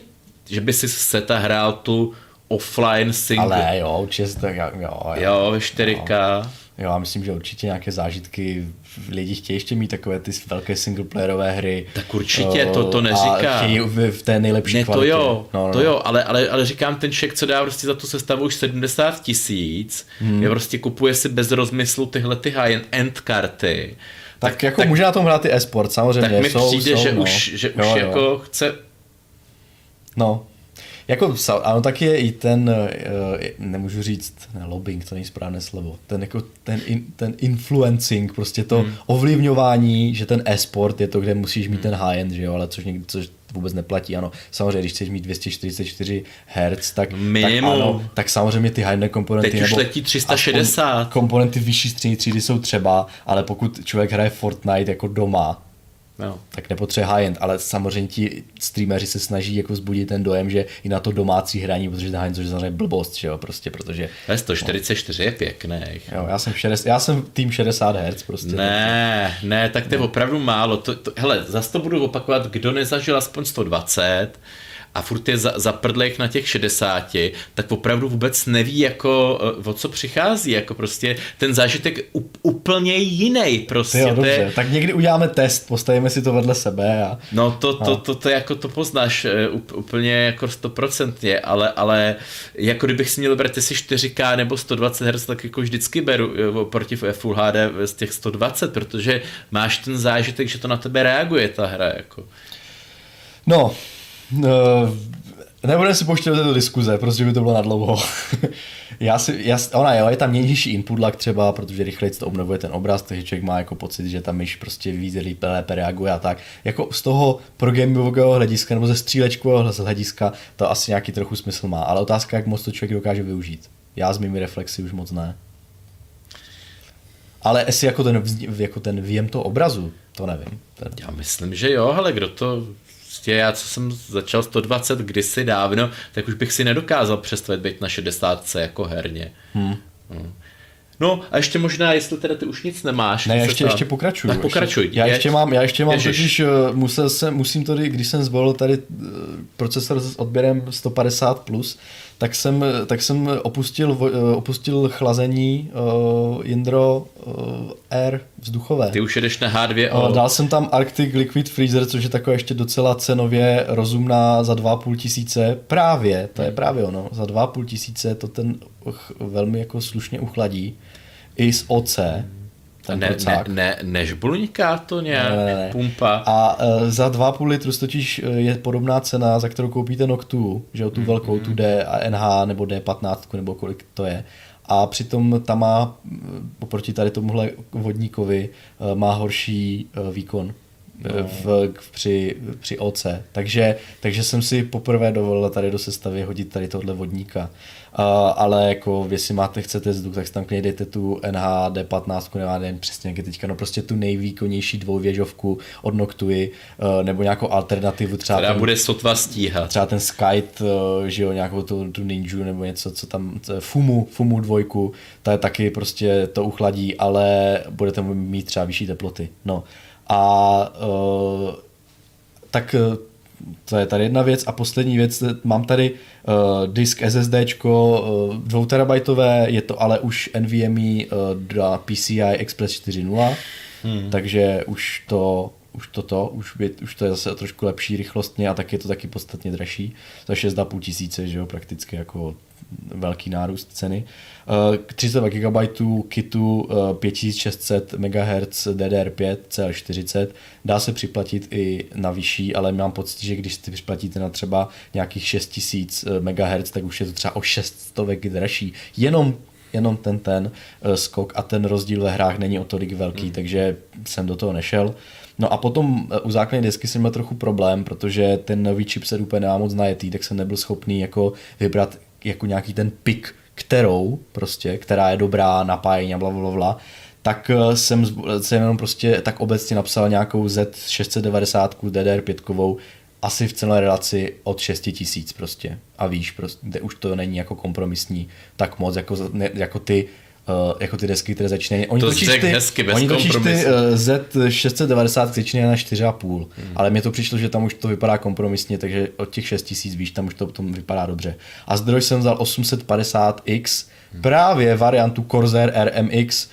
že by si seta hrál tu offline single. Ale jo, určitě tak, jo, jo. Jo, ve 4K. Jo, já myslím, že určitě nějaké zážitky lidi chtějí ještě mít takové ty velké singleplayerové hry. Tak určitě, to, to neříká. A chtějí v, v té nejlepší ne, kvalitě. to jo, no, no. to jo, ale, ale, ale říkám, ten šek, co dá prostě za tu sestavu už 70 tisíc, hmm. je prostě kupuje si bez rozmyslu tyhle ty high-end karty. Tak, tak jako tak, může na tom hrát i e-sport, samozřejmě. Tak mi jsou, přijde, jsou, že no. už, že jo, už jo. jako chce No, jako, ano, tak je i ten, eh, nemůžu říct, ne, lobbying, to není správné slovo, ten, jako, ten, in, ten influencing, prostě to hmm. ovlivňování, že ten e-sport je to, kde musíš mít hmm. ten high-end, že jo, ale což, někdy, což vůbec neplatí, ano. Samozřejmě, když chceš mít 244 Hz, tak, tak, ano, tak samozřejmě ty high-end komponenty Teď už nebo letí 360. komponenty vyšší střední třídy jsou třeba, ale pokud člověk hraje Fortnite jako doma, No. tak nepotřebuje high-end, ale samozřejmě ti streameři se snaží jako zbudit ten dojem, že i na to domácí hraní, protože ten high-end je samozřejmě blbost, že jo, prostě, protože... Ale 144 no. je pěkný. Jo, já jsem, 60, já jsem tým 60 Hz prostě. Ne, ne, tak to je opravdu málo. To, to, hele, zase to budu opakovat, kdo nezažil aspoň 120, a furt je za, zaprdlejch na těch 60, tak opravdu vůbec neví, jako, eh, o co přichází. Jako prostě ten zážitek úplně jiný. Prostě. Jo, dobře. Je... Tak někdy uděláme test, postavíme si to vedle sebe. A... No to, to, to, to, to, jako to poznáš eh, úplně jako stoprocentně, ale, ale jako kdybych si měl brát si 4K nebo 120 Hz, tak jako vždycky beru eh, proti Full HD z těch 120, protože máš ten zážitek, že to na tebe reaguje ta hra. Jako. No, Uh, nebudeme si pouštět do diskuze, protože by to bylo nadlouho. já si, já, ona jo, je tam měnější input lag třeba, protože rychleji to obnovuje ten obraz, takže člověk má jako pocit, že tam myš prostě víc lépe, lépe reaguje a tak. Jako z toho pro gameového hlediska nebo ze střílečkového hlediska to asi nějaký trochu smysl má, ale otázka, jak moc to člověk dokáže využít. Já s mými reflexy už moc ne. Ale jestli jako ten, jako ten výjem toho obrazu, to nevím. Ten... Já myslím, že jo, ale kdo to prostě já, co jsem začal 120 kdysi dávno, tak už bych si nedokázal představit být na 60 jako herně. Hmm. Hmm. No a ještě možná, jestli teda ty už nic nemáš. Ne, ještě, ještě pokračuju. Tak pokračuj. Ještě, já, ještě mám, já ještě mám totiž, uh, musel jsem, musím tady, když jsem zvolil tady uh, procesor s odběrem 150+, plus, tak jsem, tak jsem opustil, uh, opustil chlazení uh, Jindro uh, Air vzduchové. Ty už jedeš na H2O. Uh, dal jsem tam Arctic Liquid Freezer, což je taková ještě docela cenově rozumná za 2,5 tisíce. Právě, to je právě ono, za 2,5 tisíce to ten velmi jako slušně uchladí. I s OC. Ten ne, ne, ne, nežbluňká to nějak, ne, ne, ne. pumpa. A uh, za 2,5 litru totiž je podobná cena, za kterou koupíte Noctu, že jo, tu mm, velkou, tu D, NH nebo D15, nebo kolik to je. A přitom ta má, oproti tady tomuhle vodníkovi, má horší výkon no. v, při, při OC. Takže, takže jsem si poprvé dovolil tady do sestavy hodit tady tohle vodníka. Uh, ale jako, jestli máte, chcete vzduch, tak si tam dejte tu NHD 15, nevím přesně jak je teďka, no prostě tu nejvýkonnější dvouvěžovku od Noctui, uh, nebo nějakou alternativu třeba. Která ten, bude sotva stíhat. Třeba ten Skype, uh, že jo, nějakou tu, tu Ninju nebo něco, co tam, Fumu, Fumu dvojku, ta je taky prostě to uchladí, ale budete mít třeba vyšší teploty. No. A uh, tak to je tady jedna věc. A poslední věc, mám tady uh, disk SSD, uh, 2 terabajtové, je to ale už NVMe uh, na PCI Express 4.0, hmm. takže už to už toto, už, by, už to je zase trošku lepší rychlostně a tak je to taky podstatně dražší. Za 6,5 tisíce, že jo, prakticky jako velký nárůst ceny. 32 GB kitu 5600 MHz DDR5 CL40 dá se připlatit i na vyšší, ale mám pocit, že když si připlatíte na třeba nějakých 6000 MHz, tak už je to třeba o 600 dražší. Jenom jenom ten ten uh, skok a ten rozdíl ve hrách není o tolik velký, hmm. takže jsem do toho nešel. No a potom u základní desky jsem měl trochu problém, protože ten nový chipset úplně nemá moc najetý, tak jsem nebyl schopný jako vybrat jako nějaký ten pik, kterou prostě, která je dobrá, napájení a bla, bla, bla, tak eh, jsem, jsem jenom prostě tak obecně napsal nějakou Z690 DDR5 asi v celé relaci od 6000 prostě. A víš, prostě, už to není jako kompromisní tak moc, jako, ne, jako ty Uh, jako ty desky, které začínají. Oni to totiž ty, hezky, bez oni totiž ty uh, Z690 začínají na 4,5, hmm. ale mně to přišlo, že tam už to vypadá kompromisně, takže od těch 6000 víš, tam už to potom vypadá dobře. A zdroj jsem vzal 850X právě variantu Corsair RMX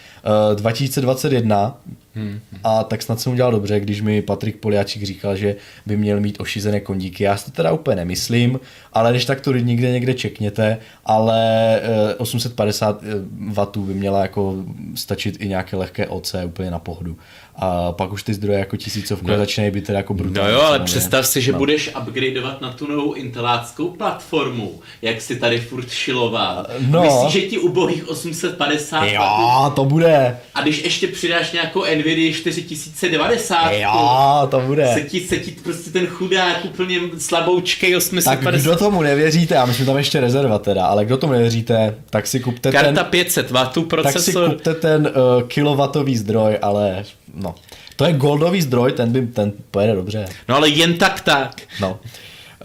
uh, 2021, Hmm. A tak snad jsem udělal dobře, když mi Patrik Poliáčik říkal, že by měl mít ošizené kondíky. Já si to teda úplně nemyslím, ale když tak to nikde někde čekněte, ale 850 W by měla jako stačit i nějaké lehké OC úplně na pohodu a pak už ty zdroje jako tisícovku no. začínají být teda jako brutální. No jo, ale ne? představ si, že no. budeš upgradeovat na tu novou inteláckou platformu, jak si tady furt šiloval. No. Myslíš, že ti ubohých 850 Jo, to bude. A když ještě přidáš nějakou Nvidia 4090, jo, to bude. Se ti, se ti prostě ten chudák úplně slaboučkej 850. Tak kdo tomu nevěříte, já myslím, tam ještě rezerva teda, ale kdo tomu nevěříte, tak si kupte Karta ten... Karta 500 W procesor. Tak si kupte ten uh, kilowatový zdroj, ale no. To je goldový zdroj, ten by ten pojede dobře. No ale jen tak tak. No.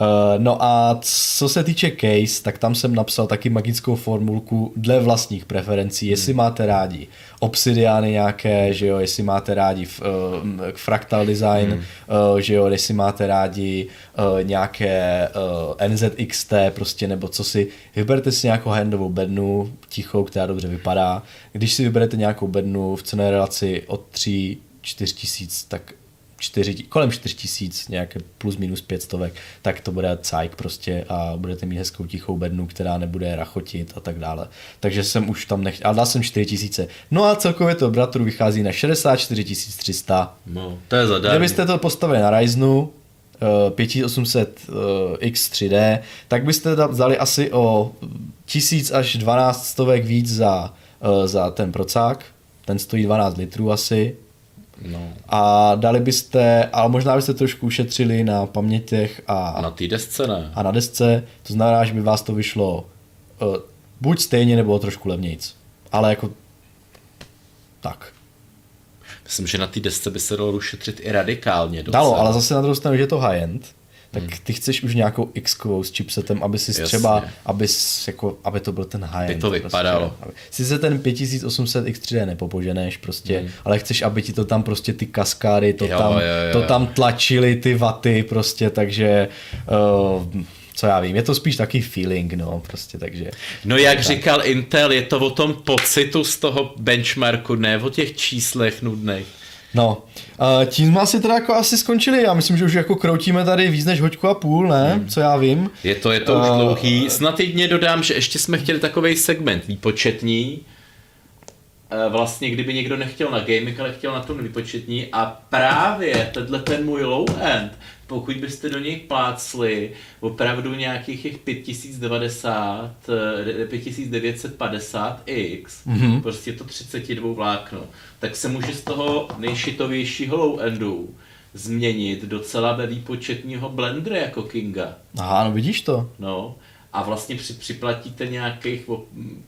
Uh, no a co se týče case, tak tam jsem napsal taky magickou formulku dle vlastních preferencí, jestli hmm. máte rádi obsidiány nějaké, že jo, jestli máte rádi uh, fractal design, hmm. uh, že jo, jestli máte rádi uh, nějaké uh, NZXT prostě, nebo co si, vyberte si nějakou handovou bednu, tichou, která dobře vypadá. Když si vyberete nějakou bednu v cené relaci od 3 4 tisíc, tak 4, kolem 4 tisíc, nějaké plus minus 500, tak to bude cajk prostě a budete mít hezkou tichou bednu, která nebude rachotit a tak dále. Takže jsem už tam nechtěl, ale dal jsem 4 tisíce. No a celkově to bratru vychází na 64 300. No, to je zadarmo. Kdybyste to postavili na Ryzenu, 5800 X3D, tak byste vzali asi o 1000 až 12 stovek víc za, eh, za ten procák. Ten stojí 12 litrů asi, No. A dali byste, ale možná byste trošku ušetřili na pamětěch a... Na té desce ne. A na desce, to znamená, že by vás to vyšlo uh, buď stejně, nebo trošku levnějc. Ale jako tak. Myslím, že na té desce by se dalo ušetřit i radikálně. Docela. Dalo, ale zase na druhou stranu, že je to high-end, tak hmm. ty chceš už nějakou x s chipsetem, aby si třeba, aby, jako, aby to byl ten high Aby to prostě, vypadalo. Prostě, sice ten 5800 X3D nepopoženeš prostě, hmm. ale chceš, aby ti to tam prostě ty kaskády, to, jo, tam, jo, jo. to tam tlačily ty vaty prostě, takže uh, co já vím, je to spíš takový feeling, no, prostě, takže. No jak tak. říkal Intel, je to o tom pocitu z toho benchmarku, ne o těch číslech nudných. No, uh, tím jsme asi teda jako asi skončili, já myslím, že už jako kroutíme tady víc než hoďku a půl, ne, hmm. co já vím. Je to, je to uh, už dlouhý, snad jedně dodám, že ještě jsme chtěli takový segment výpočetní, uh, vlastně kdyby někdo nechtěl na gaming, ale chtěl na tom výpočetní. A právě tenhle ten můj low end, pokud byste do něj plácli opravdu nějakých těch 5090, 5950X, mm-hmm. prostě to 32 vlákno, tak se může z toho nejšitovějšího low endu změnit docela ve výpočetního blendera jako Kinga. Aha, no vidíš to. No, a vlastně při, připlatíte nějakých,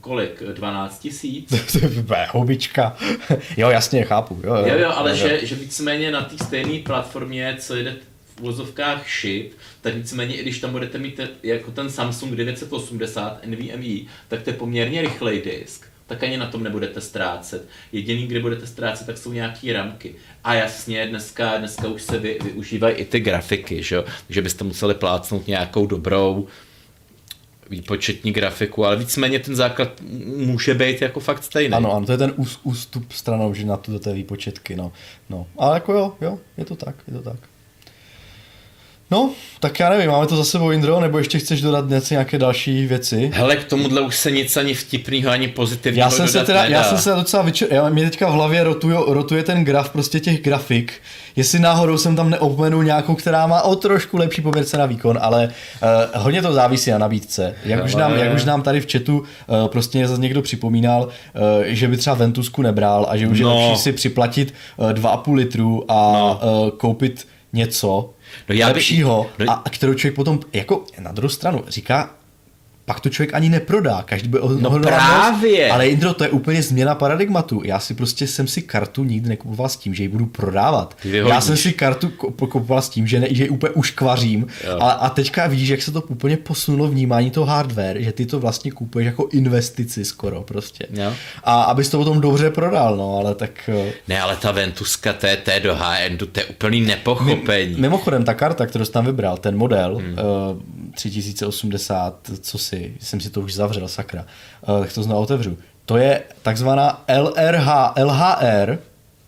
kolik, 12 tisíc? Hubička. jo, jasně, chápu. Jo, jo, jo ale jo, jo. Že, že víceméně na té stejné platformě, co jede vozovkách ship, tak nicméně, i když tam budete mít te, jako ten Samsung 980 NVMe, tak to je poměrně rychlej disk tak ani na tom nebudete ztrácet. Jediný, kde budete ztrácet, tak jsou nějaké ramky. A jasně, dneska, dneska už se vy, využívají i ty grafiky, že, že byste museli plácnout nějakou dobrou výpočetní grafiku, ale víceméně ten základ může být jako fakt stejný. Ano, ano, to je ten ústup stranou, že na to do té výpočetky, no. no. Ale jako jo, jo, je to tak, je to tak. No, tak já nevím, máme to za sebou, Indro, nebo ještě chceš dodat něco, nějaké další věci? Hele, k tomuhle už se nic ani vtipného, ani pozitivního já jsem se teda, nedá. Já jsem se docela vyčer... Já, mě teďka v hlavě rotuje, rotuje ten graf prostě těch grafik, jestli náhodou jsem tam neopomenul nějakou, která má o trošku lepší poměrce na výkon, ale uh, hodně to závisí na nabídce. Jak, už nám, jak už nám tady v chatu uh, prostě zase někdo připomínal, uh, že by třeba Ventusku nebral a že už no. je lepší si připlatit uh, 2,5 litru a no. uh, koupit něco, no já lepšího, by, no, a kterou člověk potom, jako na druhou stranu, říká, pak to člověk ani neprodá. Každý by no právě. Moc, ale Indro, to je úplně změna paradigmatu. Já si prostě jsem si kartu nikdy nekupoval s tím, že ji budu prodávat. Já jsem si kartu kupoval s tím, že, ne, že ji úplně uškvařím. A, a teďka vidíš, jak se to úplně posunulo vnímání toho hardware, že ty to vlastně kupuješ jako investici skoro prostě. Jo. A abys to potom dobře prodal, no, ale tak... Ne, ale ta Ventuska TT do high-endu, to je úplný nepochopení. Mimochodem, ta karta, kterou jsi tam vybral, ten model, hmm. uh, 3080, co si, jsem si to už zavřel, sakra, uh, tak to znovu otevřu. To je takzvaná LRH, LHR,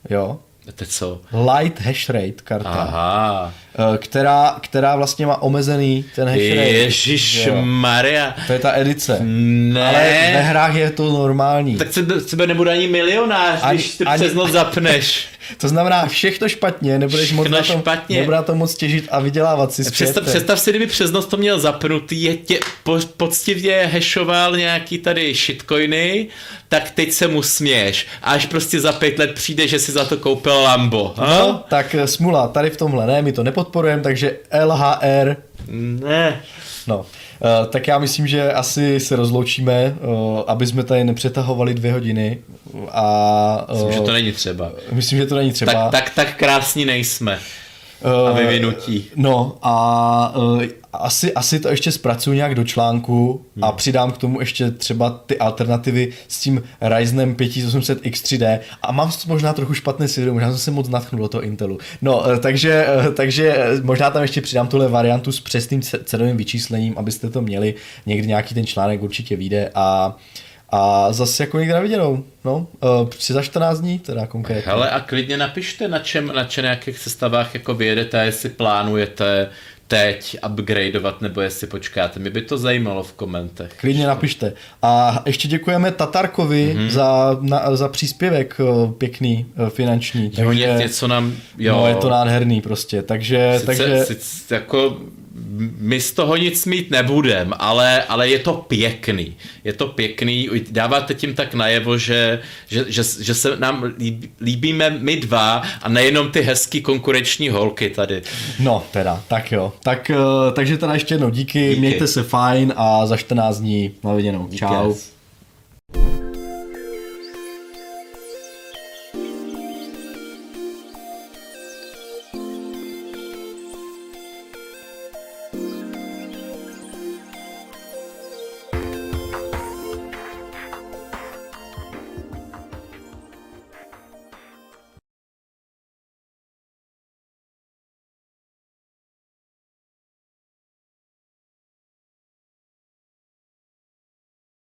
jo, to co? Light hash rate karta, Aha. Eh, která, která vlastně má omezený ten hash rate. Ježíš Maria. To je ta edice. Ne. Ale ve hrách je to normální. Tak se sebe nebude ani milionář, ani, když ty ani, přes noc zapneš. To znamená všechno špatně, nebudeš moc na tom, špatně. nebude na tom moc těžit a vydělávat si zpět. Představ, představ si, kdyby přes noc to měl zapnutý, je tě, po, poctivě hashoval nějaký tady shitcoiny, tak teď se mu směš. A až prostě za pět let přijde, že si za to koupil Lambo. No, tak eh, smula, tady v tomhle ne, my to nepodporujeme, takže LHR. Ne. No, tak já myslím, že asi se rozloučíme, uh, aby jsme tady nepřetahovali dvě hodiny. A, uh, myslím, že to není třeba. Myslím, že to není třeba. Tak, tak, tak krásní nejsme. A vyvinutí. No a uh, asi, asi to ještě zpracuju nějak do článku hmm. a přidám k tomu ještě třeba ty alternativy s tím Ryzenem 5800 X3D a mám možná trochu špatné svědomí, možná jsem se moc natchnul do toho Intelu. No, uh, takže, uh, takže možná tam ještě přidám tuhle variantu s přesným cenovým vyčíslením, abyste to měli. Někdy nějaký ten článek určitě vyjde a uh, a zase jako někde na viděnou, no, uh, za 14 dní teda konkrétně. Hele a klidně napište, na čem, na čem nějakých sestavách jako vyjedete, jestli plánujete teď upgradeovat, nebo jestli počkáte. Mě by to zajímalo v komentech. Klidně napište. A ještě děkujeme Tatarkovi mm-hmm. za, na, za příspěvek eh, pěkný, eh, finanční. Jo, takže, něco nám, jo. No, je to nádherný prostě, takže... Sice, takže... Sice, jako my z toho nic mít nebudem, ale, ale je to pěkný. Je to pěkný, dáváte tím tak najevo, že, že, že, že se nám líbí, líbíme my dva a nejenom ty hezký konkurenční holky tady. No teda, tak jo. Tak, uh, takže teda ještě jednou díky, díky, mějte se fajn a za 14 dní na viděnou. Čau. Díky.